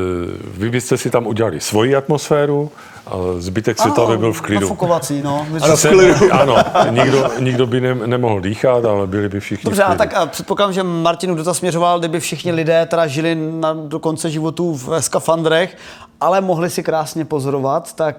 vy byste si tam udělali svoji atmosféru a zbytek světa by byl v klidu. Nafukovací, no. Ano, v klidu. Ano, nikdo, nikdo by ne, nemohl dýchat, ale byli by všichni Dobře, v a klidu. tak a předpokládám, že Martinu dotaz směřoval, kdyby všichni lidé teda žili na, do konce životů v skafandrech, ale mohli si krásně pozorovat, tak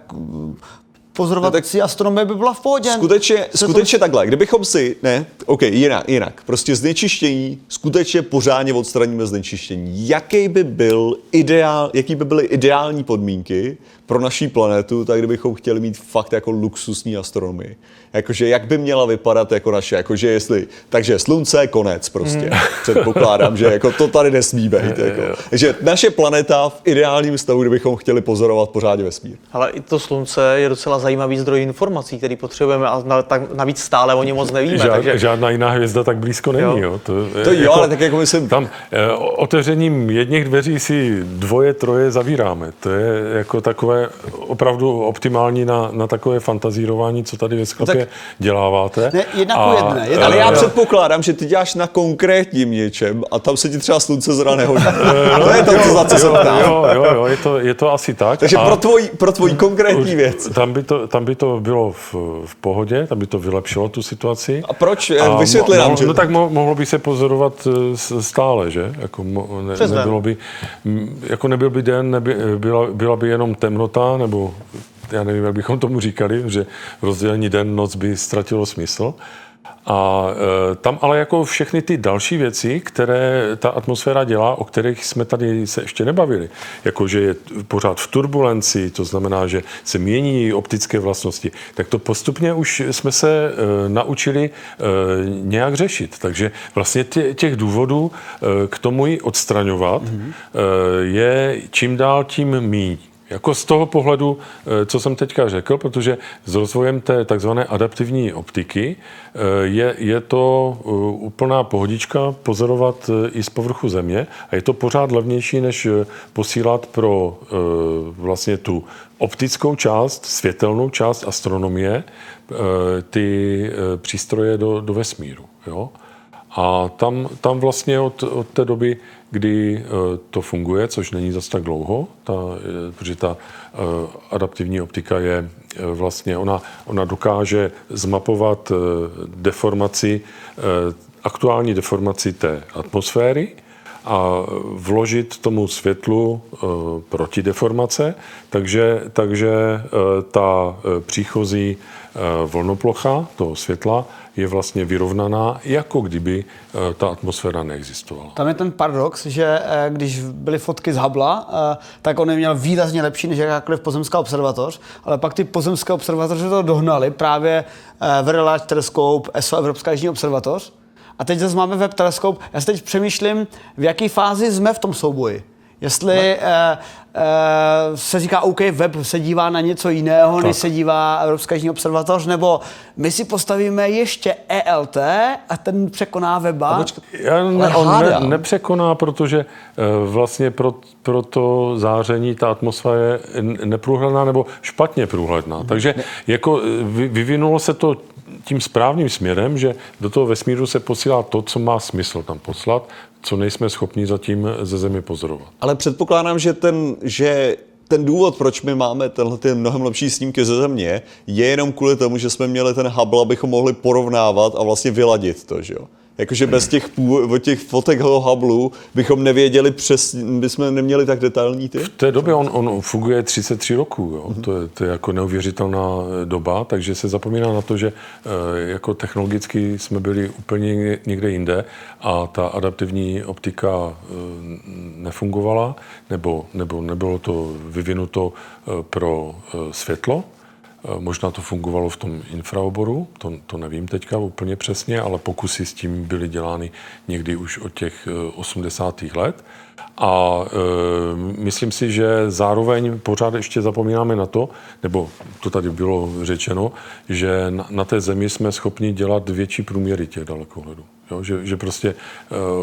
pozorovací astronomie by byla v pohodě. Skutečně, Se to- skutečně takhle. Kdybychom si, ne, OK, jinak, jinak. Prostě znečištění, skutečně pořádně odstraníme znečištění. Jaký by byl ideál, jaký by byly ideální podmínky pro naší planetu, tak kdybychom chtěli mít fakt jako luxusní astronomii. Jakože jak by měla vypadat jako naše, jakože jestli, takže slunce, konec prostě. Předpokládám, že jako to tady nesmí být. Jako. Takže naše planeta v ideálním stavu, kdybychom chtěli pozorovat pořádně vesmír. Ale i to slunce je docela zajímavý zdroj informací, který potřebujeme a na, tak, navíc stále o něm moc nevíme. Žád, takže Žádná jiná hvězda tak blízko není. Jo. Jo. To, je To jo, ale tak jako myslím- Tam eh, otevřením jedných dveří si dvoje, troje zavíráme. To je jako takové opravdu optimální na, na takové fantazírování, co tady ve sklepě tak- děláváte. Ne, jedna ku jedné, jedna Ale ku já předpokládám, že ty děláš na konkrétním něčem a tam se ti třeba slunce zra nehodí. to je to, co za co se ptám. Jo, jo, jo, je to, je to asi tak. Takže A- pro tvoji, pro tvoji konkrétní věc. Tam by to, tam by to bylo v, v pohodě, tam by to vylepšilo tu situaci. A proč? Eh, vysvětli mo- nám, mo- že- No tak mo, mohlo by se pozorovat eh, stále, že? Jako mo, ne, nebylo by, jako nebyl by den, neby, byla, byla by jenom temnota, nebo já nevím, jak bychom tomu říkali, že rozdělení den, noc by ztratilo smysl. A e, tam ale jako všechny ty další věci, které ta atmosféra dělá, o kterých jsme tady se ještě nebavili, jako že je pořád v turbulenci, to znamená, že se mění optické vlastnosti, tak to postupně už jsme se e, naučili e, nějak řešit. Takže vlastně tě, těch důvodů e, k tomu ji odstraňovat mm-hmm. e, je čím dál tím míň. Jako z toho pohledu, eh, co jsem teďka řekl, protože s rozvojem té takzvané adaptivní optiky eh, je, je to eh, úplná pohodička pozorovat i z povrchu země a je to pořád levnější, než posílat pro vlastně tu optickou část, světelnou část astronomie, ty přístroje do, do vesmíru. Jo? A tam, tam vlastně od, od té doby, kdy eh, to funguje, což není zas tak dlouho, ta, eh, protože ta eh, adaptivní optika je vlastně, ona, ona dokáže zmapovat deformaci, aktuální deformaci té atmosféry, a vložit tomu světlu e, protideformace, takže, takže e, ta e, příchozí vlnoplocha toho světla je vlastně vyrovnaná, jako kdyby ta atmosféra neexistovala. Tam je ten paradox, že když byly fotky z Hubble, tak on je měl výrazně lepší než jakákoliv pozemská observatoř, ale pak ty pozemské observatoře to dohnali právě Very Large Telescope, ESO, Evropská jižní observatoř, a teď zase máme web teleskop. Já si teď přemýšlím, v jaké fázi jsme v tom souboji. Jestli no. uh, uh, se říká, OK, web se dívá na něco jiného, tak. než se dívá Evropská jižní observatoř, nebo my si postavíme ještě ELT a ten překoná weba. Já ne, on ne, nepřekoná, protože uh, vlastně pro, pro to záření ta atmosféra je neprůhledná nebo špatně průhledná. Hmm. Takže jako vyvinulo se to tím správným směrem, že do toho vesmíru se posílá to, co má smysl tam poslat, co nejsme schopni zatím ze Zemi pozorovat. Ale předpokládám, že ten, že ten důvod, proč my máme tenhle ty mnohem lepší snímky ze Země, je jenom kvůli tomu, že jsme měli ten Hubble, abychom mohli porovnávat a vlastně vyladit to, že jo? Jakože bez těch, pů, těch fotek Hubble bychom nevěděli přes, bychom neměli tak detailní ty? V té době on, on funguje 33 roků, jo. Mm-hmm. To, je, to je jako neuvěřitelná doba, takže se zapomíná na to, že e, jako technologicky jsme byli úplně někde jinde a ta adaptivní optika e, nefungovala, nebo, nebo nebylo to vyvinuto pro světlo, Eh, možná to fungovalo v tom infraoboru, to, to nevím teďka úplně přesně, ale pokusy s tím byly dělány někdy už od těch 80. Eh, let. A e, myslím si, že zároveň pořád ještě zapomínáme na to, nebo to tady bylo řečeno, že na, na té zemi jsme schopni dělat větší průměry těch dalekohledů. Jo, že, že prostě e,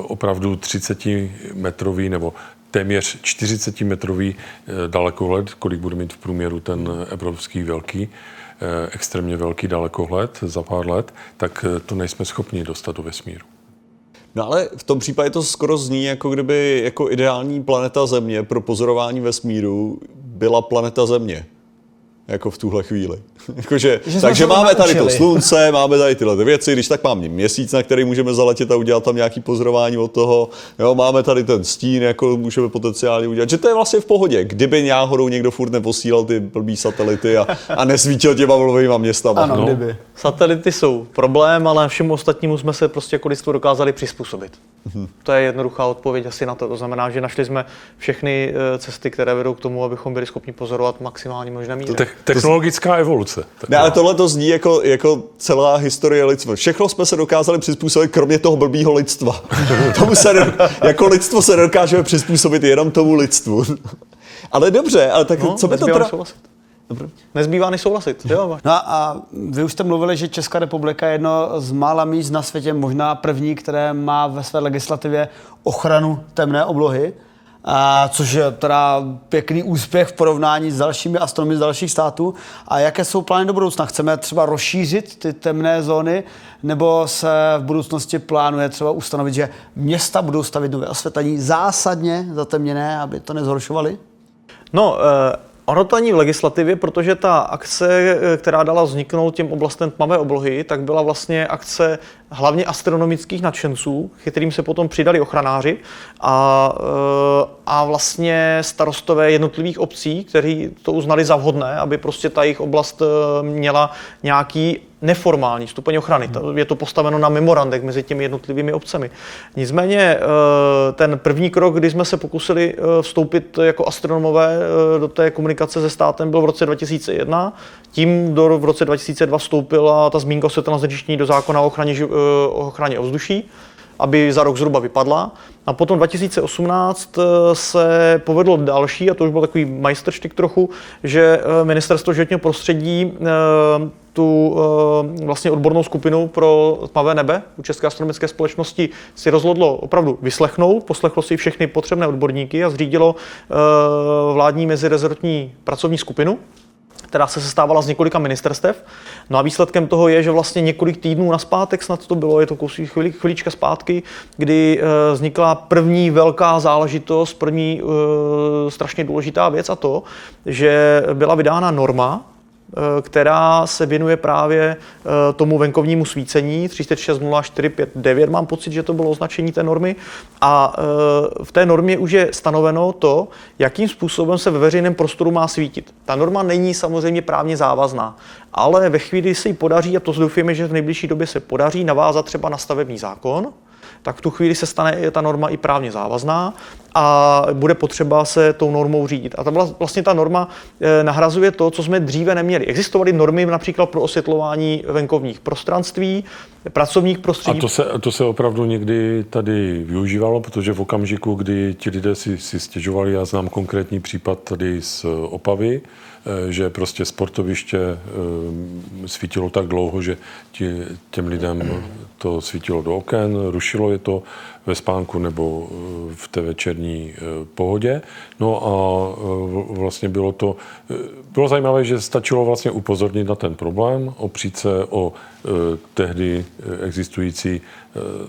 opravdu 30 metrový nebo téměř 40-metrový eh, dalekohled, kolik bude mít v průměru ten evropský velký, eh, extrémně velký dalekohled za pár let, tak eh, to nejsme schopni dostat do vesmíru. No ale v tom případě to skoro zní, jako kdyby jako ideální planeta Země pro pozorování vesmíru byla planeta Země jako v tuhle chvíli. Jakože, takže máme tady to slunce, máme tady tyhle věci, když tak máme měsíc, na který můžeme zaletět a udělat tam nějaký pozorování od toho. Jo, máme tady ten stín, jako můžeme potenciálně udělat. Že to je vlastně v pohodě, kdyby náhodou někdo furt neposílal ty blbý satelity a, a nesvítil těma mluvýma městama. Ano, no. kdyby. Satelity jsou problém, ale všemu ostatnímu jsme se prostě jako lidstvo dokázali přizpůsobit. Mm-hmm. To je jednoduchá odpověď asi na to. To znamená, že našli jsme všechny eh, cesty, které vedou k tomu, abychom byli schopni pozorovat maximálně možné míře. Te- technologická evoluce. Ne, ale tohle to zní jako, jako celá historie lidstva. Všechno jsme se dokázali přizpůsobit, kromě toho blbýho lidstva. tomu se, jako lidstvo se dokážeme přizpůsobit jenom tomu lidstvu. ale dobře, ale tak no, co by to teda... Dobře. Nezbývá než souhlasit. Jo. No a vy už jste mluvili, že Česká republika je jedno z mála míst na světě, možná první, které má ve své legislativě ochranu temné oblohy. A, což je teda pěkný úspěch v porovnání s dalšími astronomy z dalších států. A jaké jsou plány do budoucna? Chceme třeba rozšířit ty temné zóny, nebo se v budoucnosti plánuje třeba ustanovit, že města budou stavit nové osvětlení zásadně zatemněné, aby to nezhoršovali? No, eh, Ono to ani v legislativě, protože ta akce, eh, která dala vzniknout těm oblastem tmavé oblohy, tak byla vlastně akce hlavně astronomických nadšenců, kterým se potom přidali ochranáři a, eh, a vlastně starostové jednotlivých obcí, kteří to uznali za vhodné, aby prostě ta jejich oblast eh, měla nějaký neformální stupeň ochrany. Je to postaveno na memorandech mezi těmi jednotlivými obcemi. Nicméně eh, ten první krok, kdy jsme se pokusili vstoupit jako astronomové do té komunikace se státem, byl v roce 2001. Tím do, v roce 2002 vstoupila ta zmínka o znečištění do zákona o ochraně, o ochraně ovzduší aby za rok zhruba vypadla. A potom 2018 eh, se povedlo další, a to už byl takový majstrštyk trochu, že eh, ministerstvo životního prostředí eh, tu vlastně odbornou skupinu pro tmavé nebe u České astronomické společnosti si rozhodlo opravdu vyslechnout, poslechlo si všechny potřebné odborníky a zřídilo vládní mezirezortní pracovní skupinu, která se sestávala z několika ministerstev. No a výsledkem toho je, že vlastně několik týdnů naspátek snad to bylo, je to kousí chvíli, chvílička zpátky, kdy e, vznikla první velká záležitost, první e, strašně důležitá věc a to, že byla vydána norma, která se věnuje právě eh, tomu venkovnímu svícení 3600459, mám pocit, že to bylo označení té normy. A eh, v té normě už je stanoveno to, jakým způsobem se ve veřejném prostoru má svítit. Ta norma není samozřejmě právně závazná, ale ve chvíli se jí podaří, a to doufujeme, že v nejbližší době se podaří, navázat třeba na stavební zákon, tak v tu chvíli se stane ta norma i právně závazná a bude potřeba se tou normou řídit. A ta vlastně ta norma eh, nahrazuje to, co jsme dříve neměli. Existovaly normy například pro osvětlování venkovních prostranství, pracovních prostředí. A to se, to se opravdu někdy tady využívalo, protože v okamžiku, kdy ti lidé si, si stěžovali, já znám konkrétní případ tady z Opavy, že prostě sportoviště eh, svítilo tak dlouho, že těm lidem to svítilo do oken, rušilo je to ve spánku nebo v té večerní pohodě. No a vlastně bylo to, bylo zajímavé, že stačilo vlastně upozornit na ten problém, opřít se o tehdy existující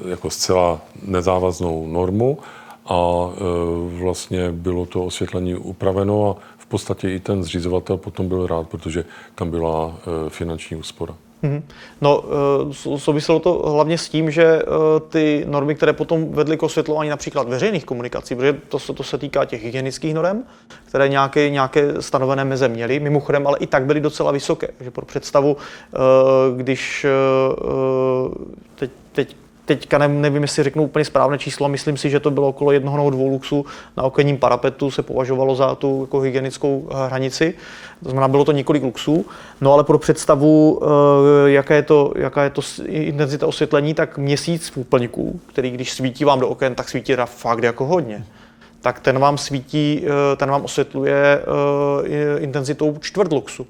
jako zcela nezávaznou normu a vlastně bylo to osvětlení upraveno a podstatě i ten zřizovatel potom byl rád, protože tam byla finanční úspora. Mm-hmm. No, eh, souviselo to hlavně s tím, že eh, ty normy, které potom vedly k osvětlování například veřejných komunikací, protože to, to se týká těch hygienických norm, které nějaké, nějaké stanovené meze měly, mimochodem, ale i tak byly docela vysoké. Takže pro představu, eh, když teď, teď teďka nevím, jestli řeknu úplně správné číslo, myslím si, že to bylo okolo jednoho nebo dvou luxů na okenním parapetu se považovalo za tu jako hygienickou eh, hranici. To znamená, bylo to několik luxů. No ale pro představu, eh, jaká je to, jaká je to intenzita osvětlení, tak měsíc v úplňku, který když svítí vám do oken, tak svítí teda fakt jako hodně tak ten vám svítí, eh, ten vám osvětluje intenzitou čtvrt luxu.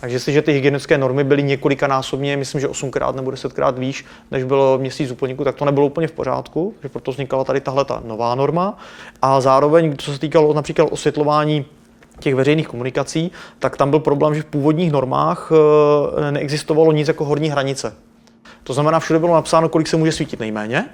Takže jestliže ty hygienické normy byly několikanásobně, myslím, že 8krát nebo 10krát výš, než bylo měsíc úplníku, tak to nebylo úplně v pořádku, že proto vznikala tady tahle ta nová norma. A zároveň, co se týkalo například osvětlování těch veřejných komunikací, tak tam byl problém, že v původních normách eh, neexistovalo nic jako horní hranice. To znamená, všude bylo napsáno, kolik se může svítit nejméně,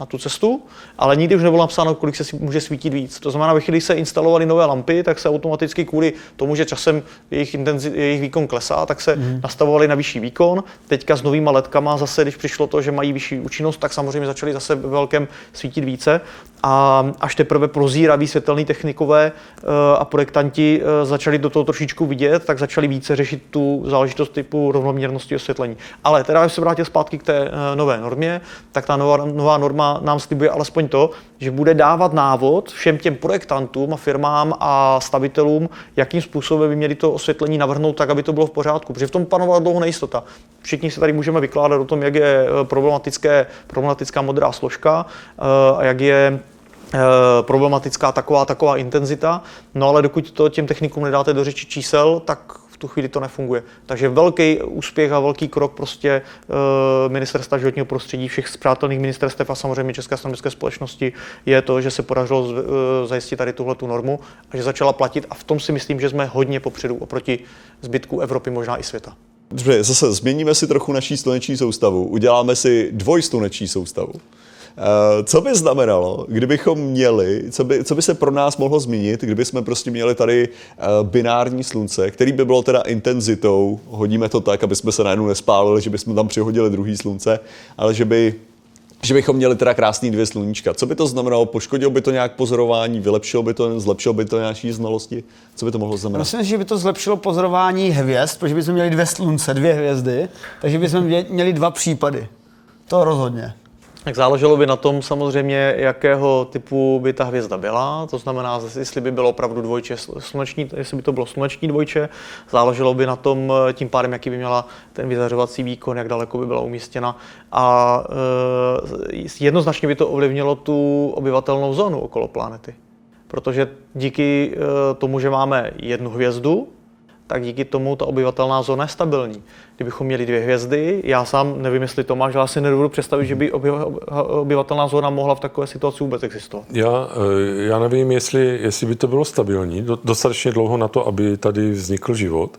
na tu cestu, ale nikdy už nebylo napsáno, kolik se může svítit víc. To znamená, ve chvíli se instalovaly nové lampy, tak se automaticky kvůli tomu, že časem jejich, intenzi, jejich výkon klesá, tak se mm. nastavovaly na vyšší výkon. Teďka s novými ledkama zase, když přišlo to, že mají vyšší účinnost, tak samozřejmě začaly zase ve velkém svítit více. A až teprve prozíraví světelní technikové eh, a projektanti eh, začali do toho trošičku vidět, tak začali více řešit tu záležitost typu rovnoměrnosti osvětlení. Ale teda, když se vrátil zpátky k té eh, nové normě, tak ta nová, nová norma norma nám slibuje alespoň to, že bude dávat návod všem těm projektantům a firmám a stavitelům, jakým způsobem by měli to osvětlení navrhnout tak, aby to bylo v pořádku. Protože v tom panovala dlouho nejistota. Všichni se tady můžeme vykládat o tom, jak je eh, problematické, problematická modrá složka eh, a jak je eh, problematická taková taková intenzita, no ale dokud to těm technikům nedáte do řeči čísel, tak v tu chvíli to nefunguje. Takže velký úspěch a velký krok prostě uh, ministerstva životního prostředí, všech zpřátelných ministerstev a samozřejmě České astronomické společnosti je to, že se podařilo uh, zajistit tady tuhle tu normu a že začala platit a v tom si myslím, že jsme hodně popředu oproti zbytku Evropy, možná i světa. Dobře, zase změníme si trochu naší sluneční soustavu, uděláme si dvojsluneční soustavu. Eh, co by znamenalo, kdybychom měli, co by, co by se pro nás mohlo změnit, kdyby jsme prostě měli tady eh, binární slunce, který by bylo teda intenzitou, hodíme to tak, aby jsme se najednou nespálili, že bychom tam přihodili druhý slunce, ale že by že bychom měli teda krásný dvě sluníčka. Co by to znamenalo? Poškodilo by to nějak pozorování, vylepšilo by to, zlepšilo by to nějaké znalosti? Co by to mohlo znamenat? Myslím, že by to zlepšilo pozorování hvězd, protože bychom měli dvě slunce, dvě hvězdy, takže bychom měli dva případy. To rozhodně. Tak záleželo by na tom samozřejmě, jakého typu by ta hvězda byla, to znamená, jestli by bylo opravdu dvojče sluneční, jestli by to bylo sluneční dvojče, záleželo by na tom tím pádem, jaký by měla ten vyzařovací výkon, jak daleko by byla umístěna. A e, jednoznačně by to ovlivnilo tu obyvatelnou zónu okolo planety. Protože díky e, tomu, že máme jednu hvězdu, tak díky tomu ta obyvatelná zóna je stabilní. Kdybychom měli dvě hvězdy, já sám nevím, jestli to máš, ale asi nedovedu představit, že by oby- obyvatelná zóna mohla v takové situaci vůbec existovat. Já, eh, já nevím, jestli, jestli by to bylo stabilní, do- dostatečně dlouho na to, aby tady vznikl život,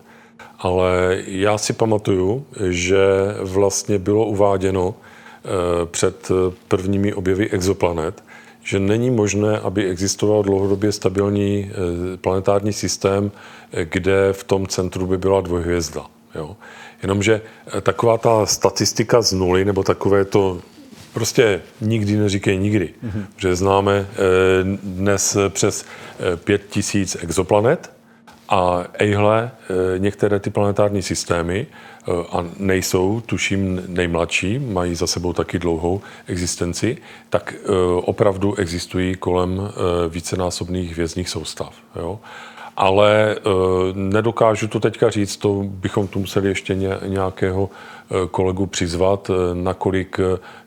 ale já si pamatuju, že vlastně bylo uváděno eh, před prvními objevy exoplanet, že není možné, aby existoval dlouhodobě stabilní eh, planetární systém, eh, kde v tom centru by byla dvojhvězda. Jo? Jenomže eh, taková ta statistika z nuly, nebo takové to Prostě nikdy neříkej nikdy, mm-hmm. že známe dnes přes pět tisíc exoplanet a ejhle, některé ty planetární systémy a nejsou, tuším, nejmladší, mají za sebou taky dlouhou existenci, tak eh, opravdu existují kolem eh, vícenásobných hvězdných soustav. Jo? ale nedokážu to teďka říct, to bychom tu museli ještě ně, nějakého kolegu přizvat, nakolik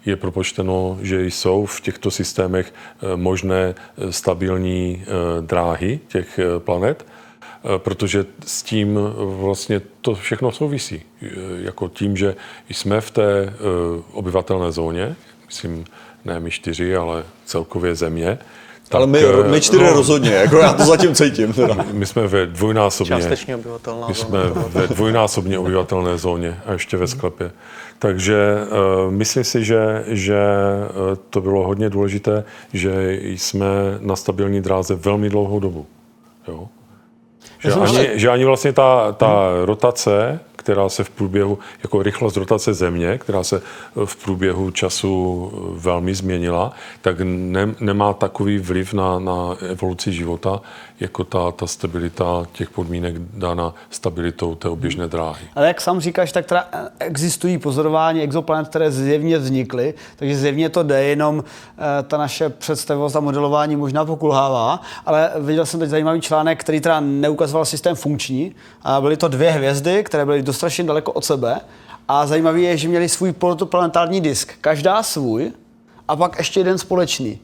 je propočteno, že jsou v těchto systémech možné stabilní dráhy těch planet, protože s tím uh, vlastně to všechno souvisí. Uh, jako tím, že jsme v té obyvatelné zóně, myslím, ne my čtyři, ale celkově země, Ale my, eh, my čtyři no, rozhodně, jako já to zatím cítím. Teda. My jsme ve dvojnásobně, Částečně obyvatelná my zóna. jsme ve dvojnásobně obyvatelné zóně a ještě ve sklepě. Takže uh, myslím si, že, že to bylo hodně důležité, že jsme na stabilní dráze velmi dlouhou dobu. Jo? Že, ani, ještě- že ani vlastně ta, ta rotace, která se v průběhu, jako rychlost rotace Země, která se v průběhu času velmi změnila, tak ne, nemá takový vliv na, na evoluci života, jako ta, ta stabilita těch podmínek dána stabilitou té oběžné dráhy. Ale jak sám říkáš, tak teda existují pozorování exoplanet, které zjevně vznikly, takže zjevně to jde, jenom eh, ta naše představivost a modelování možná pokulhává, ale viděl jsem teď zajímavý článek, který teda neukazoval systém funkční a byly to dvě hvězdy, které byly dostrašně daleko od sebe a zajímavé je, že měli svůj protoplanetární disk, každá svůj a pak ještě jeden společný.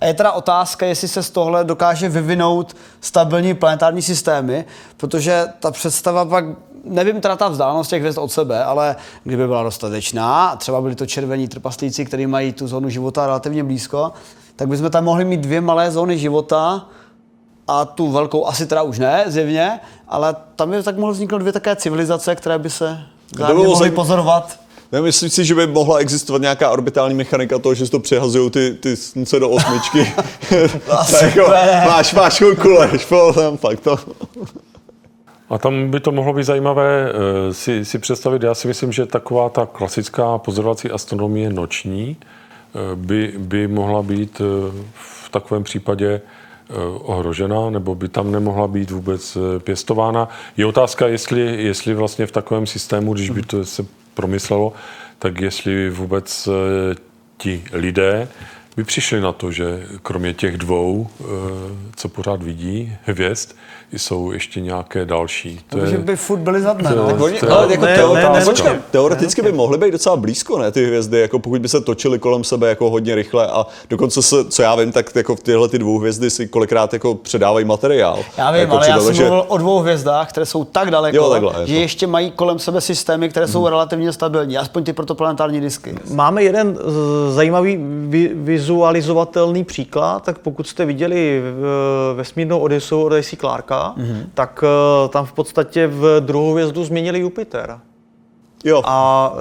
A je teda otázka, jestli se z tohle dokáže vyvinout stabilní planetární systémy, protože ta představa pak, nevím teda ta vzdálenost těch hvězd od sebe, ale kdyby byla dostatečná, a třeba byli to červení trpaslíci, kteří mají tu zónu života relativně blízko, tak bychom tam mohli mít dvě malé zóny života a tu velkou asi teda už ne, zjevně, ale tam by tak mohly vzniknout dvě také civilizace, které by se bylo mohly pozorovat. Ne, myslím si, že by mohla existovat nějaká orbitální mechanika toho, že si to přehazují ty, ty slunce do osmičky. Jako, máš, máš lež, tam fakt to. A tam by to mohlo být zajímavé eh, si, si představit. Já si myslím, že taková ta klasická pozorovací astronomie noční eh, by, by mohla být eh, v takovém případě ohrožena, nebo by tam nemohla být vůbec pěstována. Je otázka, jestli, jestli vlastně v takovém systému, když by to se promyslelo, tak jestli vůbec eh, ti lidé by přišli na to, že kromě těch dvou, eh, co pořád vidí, hvězd, jsou ještě nějaké další. To Takže je, by furt byli za dne, no. Oni, je- ale jako ne, teo, ne, ne, ne, počkej, ne. teoreticky by mohly být docela blízko, ne, ty hvězdy, jako pokud by se točily kolem sebe jako hodně rychle a dokonce se, co já vím, tak jako tyhle ty dvou hvězdy si kolikrát jako předávají materiál. Já vím, jako ale já jsem že- mluvil o dvou hvězdách, které jsou tak daleko, Jo, takhle, je že to. ještě mají kolem sebe systémy, které jsou relativně stabilní, aspoň ty protoplanetární disky. Máme jeden zajímavý vi- vizualizovatelný příklad, tak pokud jste viděli v- vesmírnou Odyseu od A.C. Clarka, Mhm. mm-hmm. tak eh, tam v podstatě v druhou hvězdu změnili Jupiter. Jo, A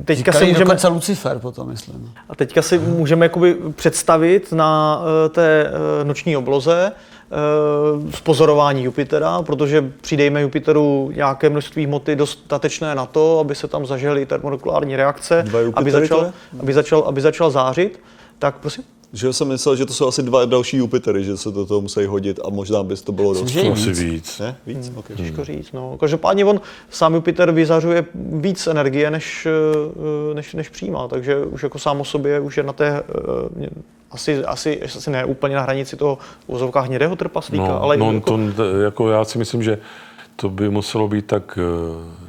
eh, teďka si Říkají můžeme, dokonce Lucifer potom, myslím. a teďka si můžeme jakoby představit na eh, té eh, noční obloze eh, spozorování Jupitera, protože přidejme Jupiteru nějaké množství hmoty dostatečné na to, aby se tam zažily termomolekulární reakce, aby začal, aby, začal, aby začal zářit. Tak prosím. že jsem myslel, že to jsou asi dva další Jupitery, že se do toho musí hodit a možná bys to bylo dost. Víc. víc. Ne? Víc? Okay. Těžko říct. No. Každopádně on sám Jupiter vyzařuje víc energie, než, eh, než, než přijímá, takže už jako sám o sobě už je na té eh, asi, asi, asi ne úplně na hranici toho v hnědého trpaslíka, No, ale no jako, to, jako já si myslím, že to by muselo být tak eh,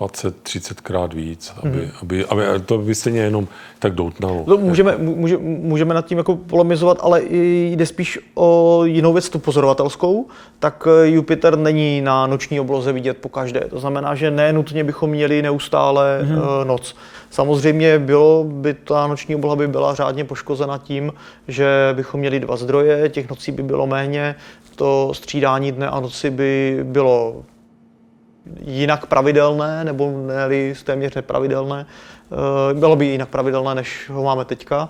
20-30 krát víc, aby, mm. aby, aby, to by stejně jenom tak doutnalo. To můžeme, může, můžeme nad tím jako polemizovat, ale jde spíš o jinou věc, tu pozorovatelskou. Tak eh, Jupiter není na noční obloze vidět po každé. To znamená, že ne nutně bychom měli neustále mm. noc. Samozřejmě bylo by ta noční obloha by byla řádně poškozena tím, že bychom měli dva zdroje, těch nocí by bylo méně, to střídání dne a noci by bylo jinak pravidelné, nebo ne téměř nepravidelné. Eh, bylo by jinak pravidelné, než ho máme teďka,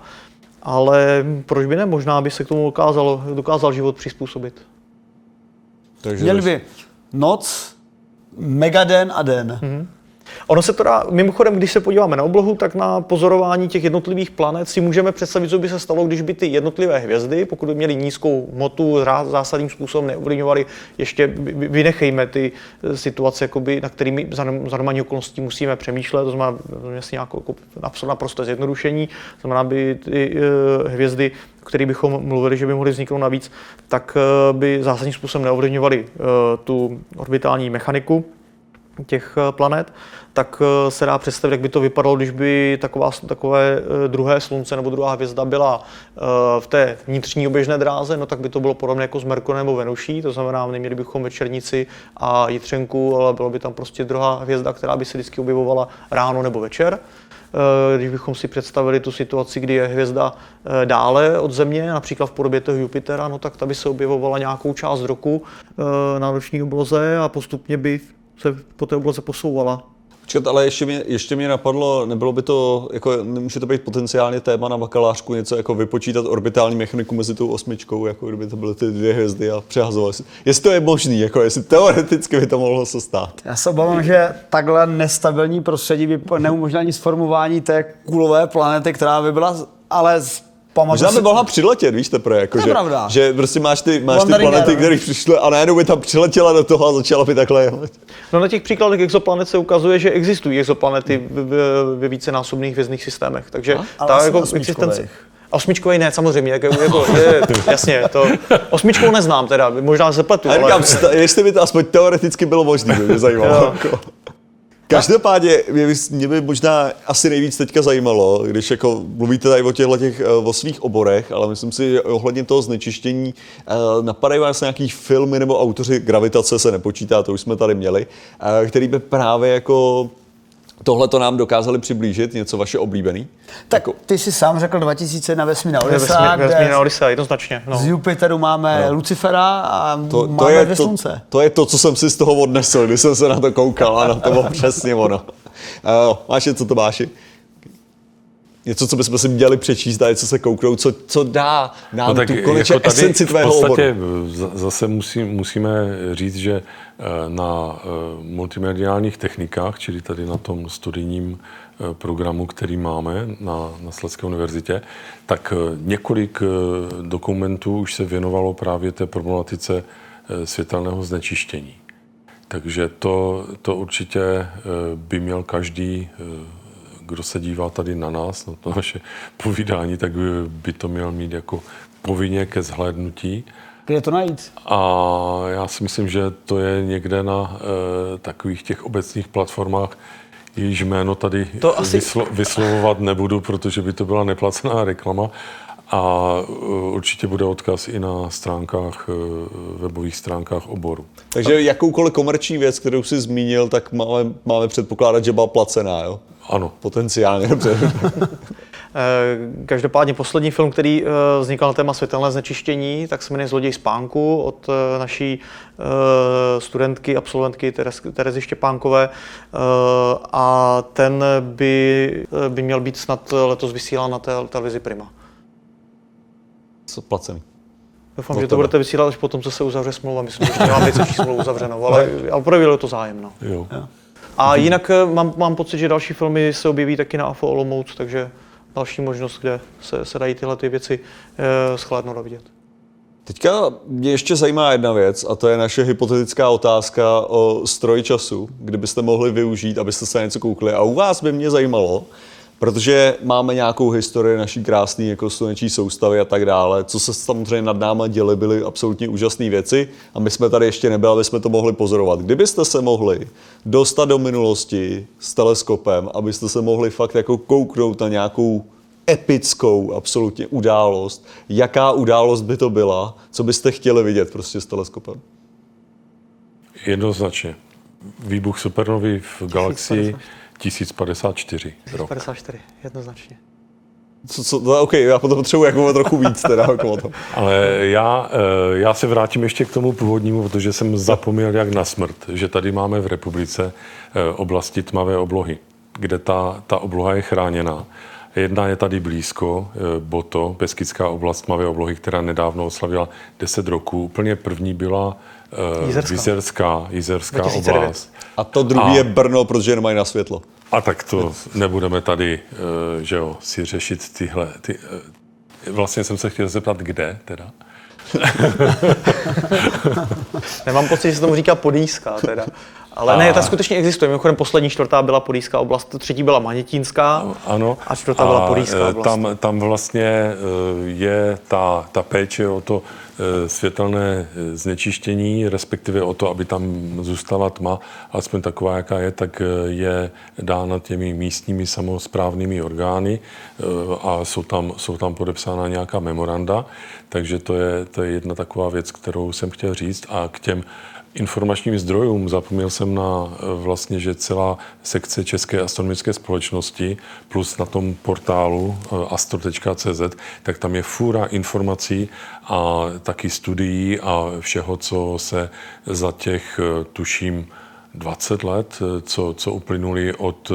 ale proč by ne? Možná by se k tomu dokázal, dokázal život přizpůsobit. Takže Měli by noc, megaden a den. Mm-hmm. Ono se to dá, mimochodem, když se podíváme na oblohu, tak na pozorování těch jednotlivých planet si můžeme představit, co by se stalo, když by ty jednotlivé hvězdy, pokud by měly nízkou hmotu, zásadním způsobem neovlivňovaly, ještě vynechejme ty eh, situace, jakoby, na kterými za normální okolností musíme přemýšlet, to znamená jasně nějakou jako naprosto zjednodušení, to znamená, by ty uh, hvězdy o kterých bychom mluvili, že by mohly vzniknout navíc, tak eh, by zásadním způsobem neovlivňovaly tu orbitální mechaniku těch planet tak eh, se dá představit, jak by to vypadalo, když by taková, takové eh, druhé slunce nebo druhá hvězda byla eh, v té vnitřní oběžné dráze, no tak by to bylo podobné jako s Merkurem nebo Venuší, to znamená, neměli bychom večernici a jitřenku, ale bylo by tam prostě druhá hvězda, která by se vždycky objevovala ráno nebo večer. Když bychom si představili tu situaci, kdy je hvězda dále od Země, například v podobě toho Jupitera, no tak ta by se objevovala nějakou část roku na noční obloze a postupně by se po té obloze posouvala. Počkat, ale ještě mě, ještě mě napadlo, nebylo by to, jako, nemůže to být potenciálně téma na bakalářku, něco jako vypočítat orbitální mechaniku mezi tou osmičkou, jako kdyby to byly ty dvě hvězdy a přehazovat. Jestli to je možný, jako jestli teoreticky by to mohlo se stát. Já se obávám, že takhle nestabilní prostředí by neumožnilo ani sformování té kulové planety, která by byla ale Pamatuju Možná by mohla přiletět, víš teprve, jako, to že, pravda. že prostě máš ty, máš ty planety, které přišly a najednou by tam přiletěla do toho a začala by takhle jít. No na těch příkladech exoplanet se ukazuje, že existují exoplanety ve vícenásobných hvězdných systémech, takže a? ta jako existence... Osmičkový ne, samozřejmě, jako, jako je, jasně, to osmičkou neznám teda, možná se pletu, ale... Říkám, jestli by to aspoň teoreticky bylo možné, by mě zajímalo. Jako. Každopádně mě by, mě by možná asi nejvíc teďka zajímalo, když jako mluvíte tady o těchto těch, eh, o svých oborech, ale myslím si, že ohledně toho znečištění eh, napadají vás nějaký filmy nebo autoři, gravitace se nepočítá, to už jsme tady měli, eh, který by právě jako Tohle to nám dokázali přiblížit, něco vaše oblíbený? Tak jako... ty jsi sám řekl 2000 na vesmír Odyssea, vesmír, Odyssea, jednoznačně. No. Z Jupiteru máme no. Lucifera a to, máme to je dvě to, slunce. To je to, co jsem si z toho odnesl, když jsem se na to koukal, ano, to bylo přesně ono. Uh, máš něco, Tomáši? Něco, co bychom si měli přečíst a co se kouknout, co, co dá nám no tak tu konečně jako esenci tvého v podstatě oboru. zase musí, musíme říct, že eh, na eh, multimediálních technikách, čili tady na tom studijním eh, programu, který máme na, na Sledské univerzitě, tak několik dokumentů už se věnovalo právě té problematice světelného znečištění. Takže to, to určitě by měl každý kdo se dívá tady na nás, na to naše povídání, tak by to měl mít jako povinně ke zhlédnutí. Kde to najít? A já si myslím, že to je někde na e, takových těch obecných platformách, jejíž jméno tady to asi... vyslo, vyslovovat nebudu, protože by to byla neplacená reklama. A eh, určitě bude odkaz i na stránkách, eh, webových stránkách oboru. Takže jakoukoliv komerční věc, kterou jsi zmínil, tak máme, máme předpokládat, že byla placená, jo? Ano. Potenciálně, dobře. Eh, každopádně poslední film, který eh, vznikal na téma světelné znečištění, tak se jmenuje Zloděj spánku od eh, naší studentky, absolventky Terezy Štěpánkové a ten by, by měl být snad letos vysílán na té televizi Prima. Co placený? Doufám, že to budete vysílat až potom, co se uzavře smlouva. Myslím, že nemám měsíční smlouvu uzavřenou, ale, ale projevilo to zájem. No. Jo. Jo. A jinak eh, mám, mám pocit, že další filmy se objeví taky na AFO Olomouc, takže další možnost, kde se, se dají tyhle ty věci e, schlédnout a vidět. Teďka mě ještě zajímá jedna věc a to je naše hypotetická otázka o stroj času, kdybyste mohli využít, abyste se na něco koukli. A u vás by mě zajímalo, protože máme nějakou historii naší krásné jako sluneční soustavy a tak dále, co se samozřejmě nad náma děly, byly absolutně úžasné věci a my jsme tady ještě nebyli, aby jsme to mohli pozorovat. Kdybyste se mohli dostat do minulosti s teleskopem, abyste se mohli fakt jako kouknout na nějakou epickou absolutně událost, jaká událost by to byla, co byste chtěli vidět prostě s teleskopem? Jednoznačně. Výbuch supernovy v galaxii 1054 rok. 54, jednoznačně. Co, co, no, OK, já potom potřebuji jako trochu víc teda jako o tom. Ale já, eh, já se vrátím ještě k tomu původnímu, protože jsem zapomněl jak na smrt, že tady máme v republice eh, oblasti tmavé oblohy, kde ta, ta obloha je chráněná. Jedna je tady blízko, eh, Boto, Beskidská oblast tmavé oblohy, která nedávno oslavila 10 roků. Úplně první byla Jizerská. Jizerská, Jizerská 2009. oblast. A to druhý A- je Brno, protože nemají na světlo. A tak to nebudeme tady, eh, že jo, si řešit tyhle. Ty, eh, vlastně jsem se chtěl zeptat, kde teda. Nemám pocit, že se tomu říká Podýská teda. Ale ne, ta skutečně existuje. Mimochodem poslední čtvrtá byla Podýská oblast, třetí byla Manětínská Ano. a čtvrtá byla Podýská eh, oblast. Tam, tam vlastně eh, je ta, ta péče o to eh, světelné eh, znečištění, respektive o to, aby tam zůstala tma, alespoň taková, jaká je, tak eh, je dána těmi místními samozprávnými orgány eh, a jsou tam, jsou tam podepsána nějaká memoranda, takže to je, to je jedna taková věc, kterou jsem chtěl říct. A k těm informačním zdrojům. Zapomněl jsem na eh, vlastně, že celá sekce České astronomické společnosti plus na tom portálu eh, astro.cz, tak tam je fůra informací a taky studií a všeho, co se za těch, eh, tuším, 20 let, co, co uplynuli od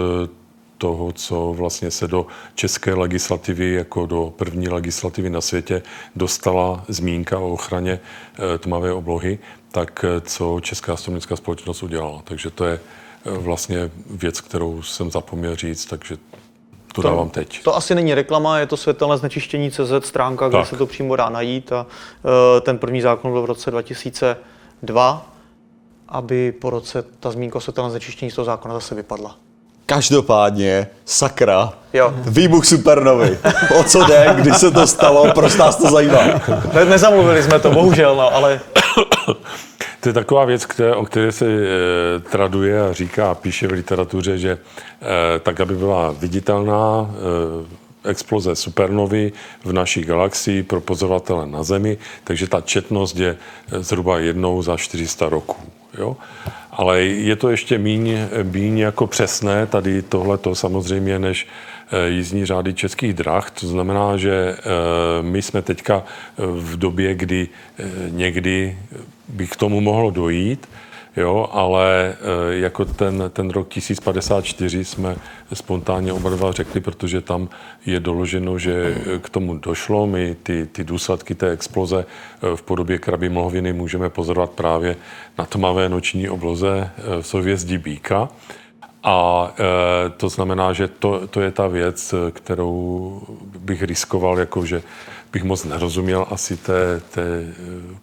toho, co vlastně se do české legislativy, jako do první legislativy na světě, dostala zmínka o ochraně tmavé oblohy, tak eh, co Česká astronomická společnost udělala. Takže to je eh, vlastně věc, kterou jsem zapomněl říct, takže to, dávám teď. To asi není reklama, je to světelné znečištění CZ stránka, kde Tak. se to přímo dá najít a e, ten první zákon byl v roce 2002, aby po roce ta zmínka o světelném znečištění z toho zákona zase vypadla. Každopádně, sakra, Jo. výbuch supernovy. O co jde, kdy se to stalo, proč nás to zajímá? Ne, nezamluvili jsme to, bohužel, no, ale To je taková věc, které, o které se e, traduje a říká a píše v literatuře, že e, tak, aby byla viditelná e, exploze supernovy v naší galaxii pro pozorovatele na Zemi, takže ta četnost je zhruba jednou za 400 roků. Jo? Ale je to ještě míň, míň jako přesné, tady tohleto samozřejmě, než jízdní řády českých drah. To znamená, že eh, my jsme teďka eh, v době, kdy eh, někdy by k tomu mohlo dojít, jo, ale eh, jako ten, ten rok 1054 jsme spontánně oba dva řekli, protože tam je doloženo, že eh, k tomu došlo. My ty, ty důsledky té exploze eh, v podobě krabí mlhoviny můžeme pozorovat právě na tmavé noční obloze eh, v souhvězdí Býka. A e, to znamená, že to, to je ta věc, eh, kterou bych riskoval, jako že bych moc nerozuměl asi té, té eh,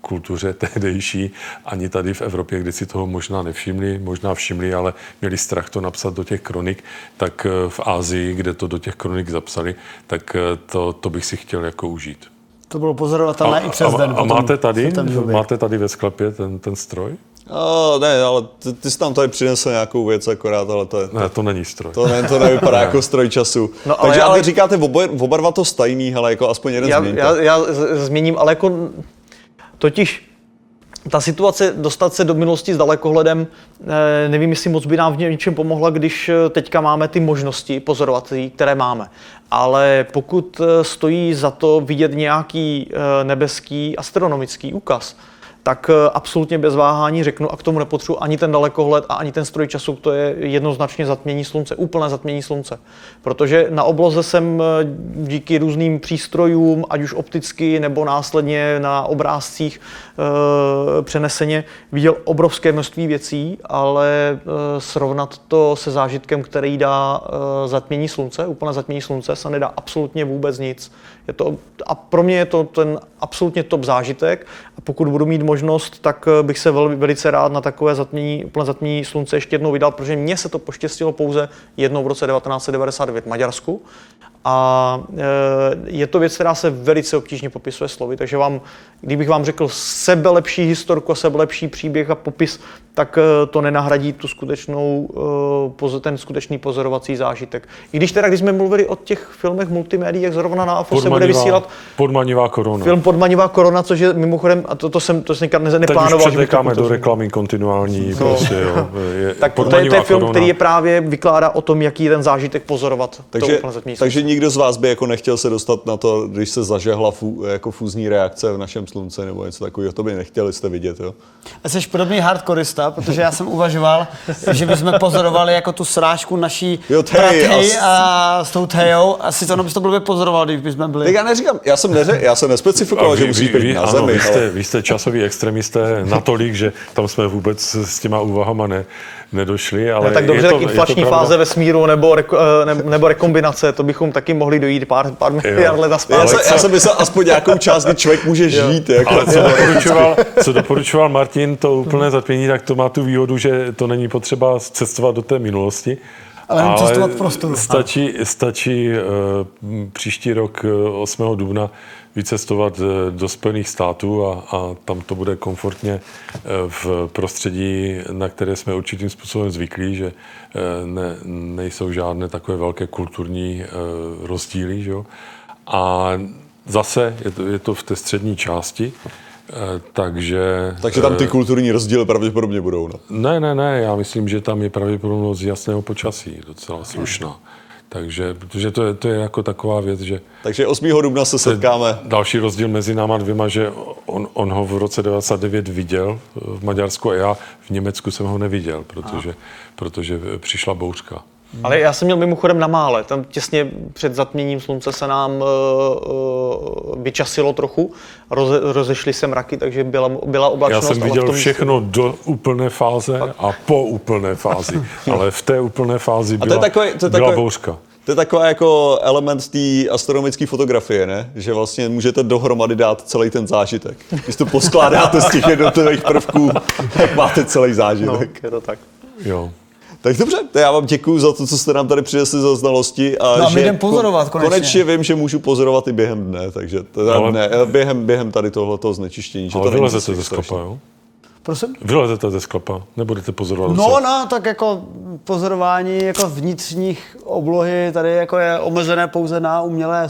kultuře tehdejší, ani tady v Evropě, kde si toho možná nevšimli, možná všimli, ale měli strach to napsat do těch kronik, tak eh, v Ázii, kde to do těch kronik zapsali, tak to, to bych si chtěl jako užít. To bylo pozorovatelné i přes a, den. a potom máte tady, máte tady ve sklepě ten, ten stroj? A, ne, ale ty, ty jsi tam tady přinesl nějakou věc akorát, ale to je, Ne, to není stroj. to, ne, to nevypadá jako stroj času. No, ale Takže já ale bych- říkáte oba, oba dva to stajný, ale jako aspoň jeden já, změňte. já, já změním, ale jako totiž ta situace dostat se do minulosti s dalekohledem, eh, nevím, jestli moc by nám v něčem pomohla, když eh, teďka máme ty možnosti pozorovací, které máme. Ale pokud eh, stojí za to vidět nějaký nebeský astronomický úkaz, tak eh, absolutně bez váhání řeknu a k tomu nepotřebuji ani ten dalekohled a ani ten stroj času, to je jednoznačně zatmění slunce, úplné zatmění slunce. Protože na obloze jsem eh, díky různým přístrojům, ať už opticky nebo následně na obrázcích e, přeneseně, viděl obrovské množství věcí, ale e, srovnat to se zážitkem, který dá e, zatmění slunce, úplné zatmění slunce, se nedá absolutně vůbec nic. Je to, a pro mě je to ten absolutně top zážitek a pokud budu mít možnost, tak eh, bych se vel, velice rád na takové zatmění, úplné zatmění slunce ještě jednou vydal, protože mně se to poštěstilo pouze jednou v roce 1999 v Maďarsku. A e, je to věc, která se velice obtížně popisuje slovy, takže vám, kdybych vám řekl sebe lepší historku, sebe lepší příběh a popis, tak e, to nenahradí tu skutečnou, e, poz- ten skutečný pozorovací zážitek. I když teda, když jsme mluvili o těch filmech multimédií, jak zrovna na AFO se bude vysílat podmanivá korona. film Podmanivá korona, což je mimochodem, a to, to jsem, to jsem ne, Teď už neplánoval. to předekáme do reklamy kontinuální. No. Prostě, jo. Je, Tak to je, to Podmanivá je film, korona. který je právě vykládá o tom, jaký je ten zážitek pozorovat. Takže, takže nikdo z vás by jako nechtěl se dostat na to, když se zažehla fu, jako fúzní reakce v našem slunce nebo něco takového, to by nechtěli jste vidět, jo? A jsi podobný hardkorista, protože já jsem uvažoval, že bychom pozorovali jako tu srážku naší Jo, tej, a a s tou Tejou. Asi to bys to blbě pozoroval, když bychom byli. Tak já neříkám, já jsem, neře, já jsem nespecifikoval, že musí být na ano, zemi, vy, jste, ale vy jste časoví extremisté natolik, že tam jsme vůbec s těma úvahama ne, nedošli. Ale No, tak dobře, tak inflační fáze vesmíru nebo, reko, eh, ne, nebo rekombinace, to bychom taky mohli dojít pár, pár miliard let a já, já jsem myslel aspoň nějakou část, kdy člověk může žít. Jako. Ale co doporučoval, co doporučoval Martin, to úplné zatmění, tak to má tu výhodu, že to není potřeba cestovat do té minulosti. Ale jenom cestovat v prostoru. Stačí, stačí uh, příští rok eh, 8. dubna vycestovat eh, do Spojených států a, a tam to bude komfortně eh, v prostředí, na které jsme určitým způsobem zvyklí, že eh, ne, nejsou žádné takové velké kulturní rozdíly. Že? jo. A zase je to, je to v té střední části, takže... Takže tam ty kulturní rozdíly pravděpodobně budou. No. ne, ne, ne, já myslím, že tam je pravděpodobnost jasného počasí docela slušná. Takže, protože to je, to je jako taková věc, že Takže 8. dubna se setkáme. další rozdíl mezi náma dvěma, že on, on ho v roce 99 viděl v Maďarsku a já v Německu jsem ho neviděl, protože, protože přišla bouřka. Ale já jsem měl mimochodem na mále. Tam těsně před zatměním slunce se nám uh, uh, vyčasilo trochu, roze, rozešly se mraky, takže byla, byla Já oblačnost. jsem ale v viděl tom- všechno do úplné fáze a po úplné fázi, ale v té úplné fázi to je byla, takový- to je byla takový- bouřka. To je taková jako element té astronomické fotografie, ne? Že vlastně můžete dohromady dát celý ten zážitek. Když to poskládáte z těch jednotlivých prvků, tak máte celý No, zážitek. je to tak. Jo. Tak dobře, tak já vám děkuji za to, co jste nám tady přinesli za znalosti. A No a my že jdem pozorovat konečně. konečně vím, že můžu pozorovat i během dne, takže teda Ale- ne, během, během tady tohoto znečištění. Že Ale to vylezete ze sklepa, jo? Prosím? Vylezete ze sklepa, nebudete pozorovat No, se. no, tak jako pozorování jako vnitřních oblohy tady jako je omezené pouze na umělé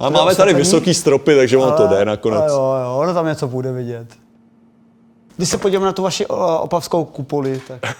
A máme tady vysoký stropy, takže on to jde nakonec. Jo, jo, ono tam něco bude vidět. Když se podíváme na tu vaši o, opavskou kupoli, tak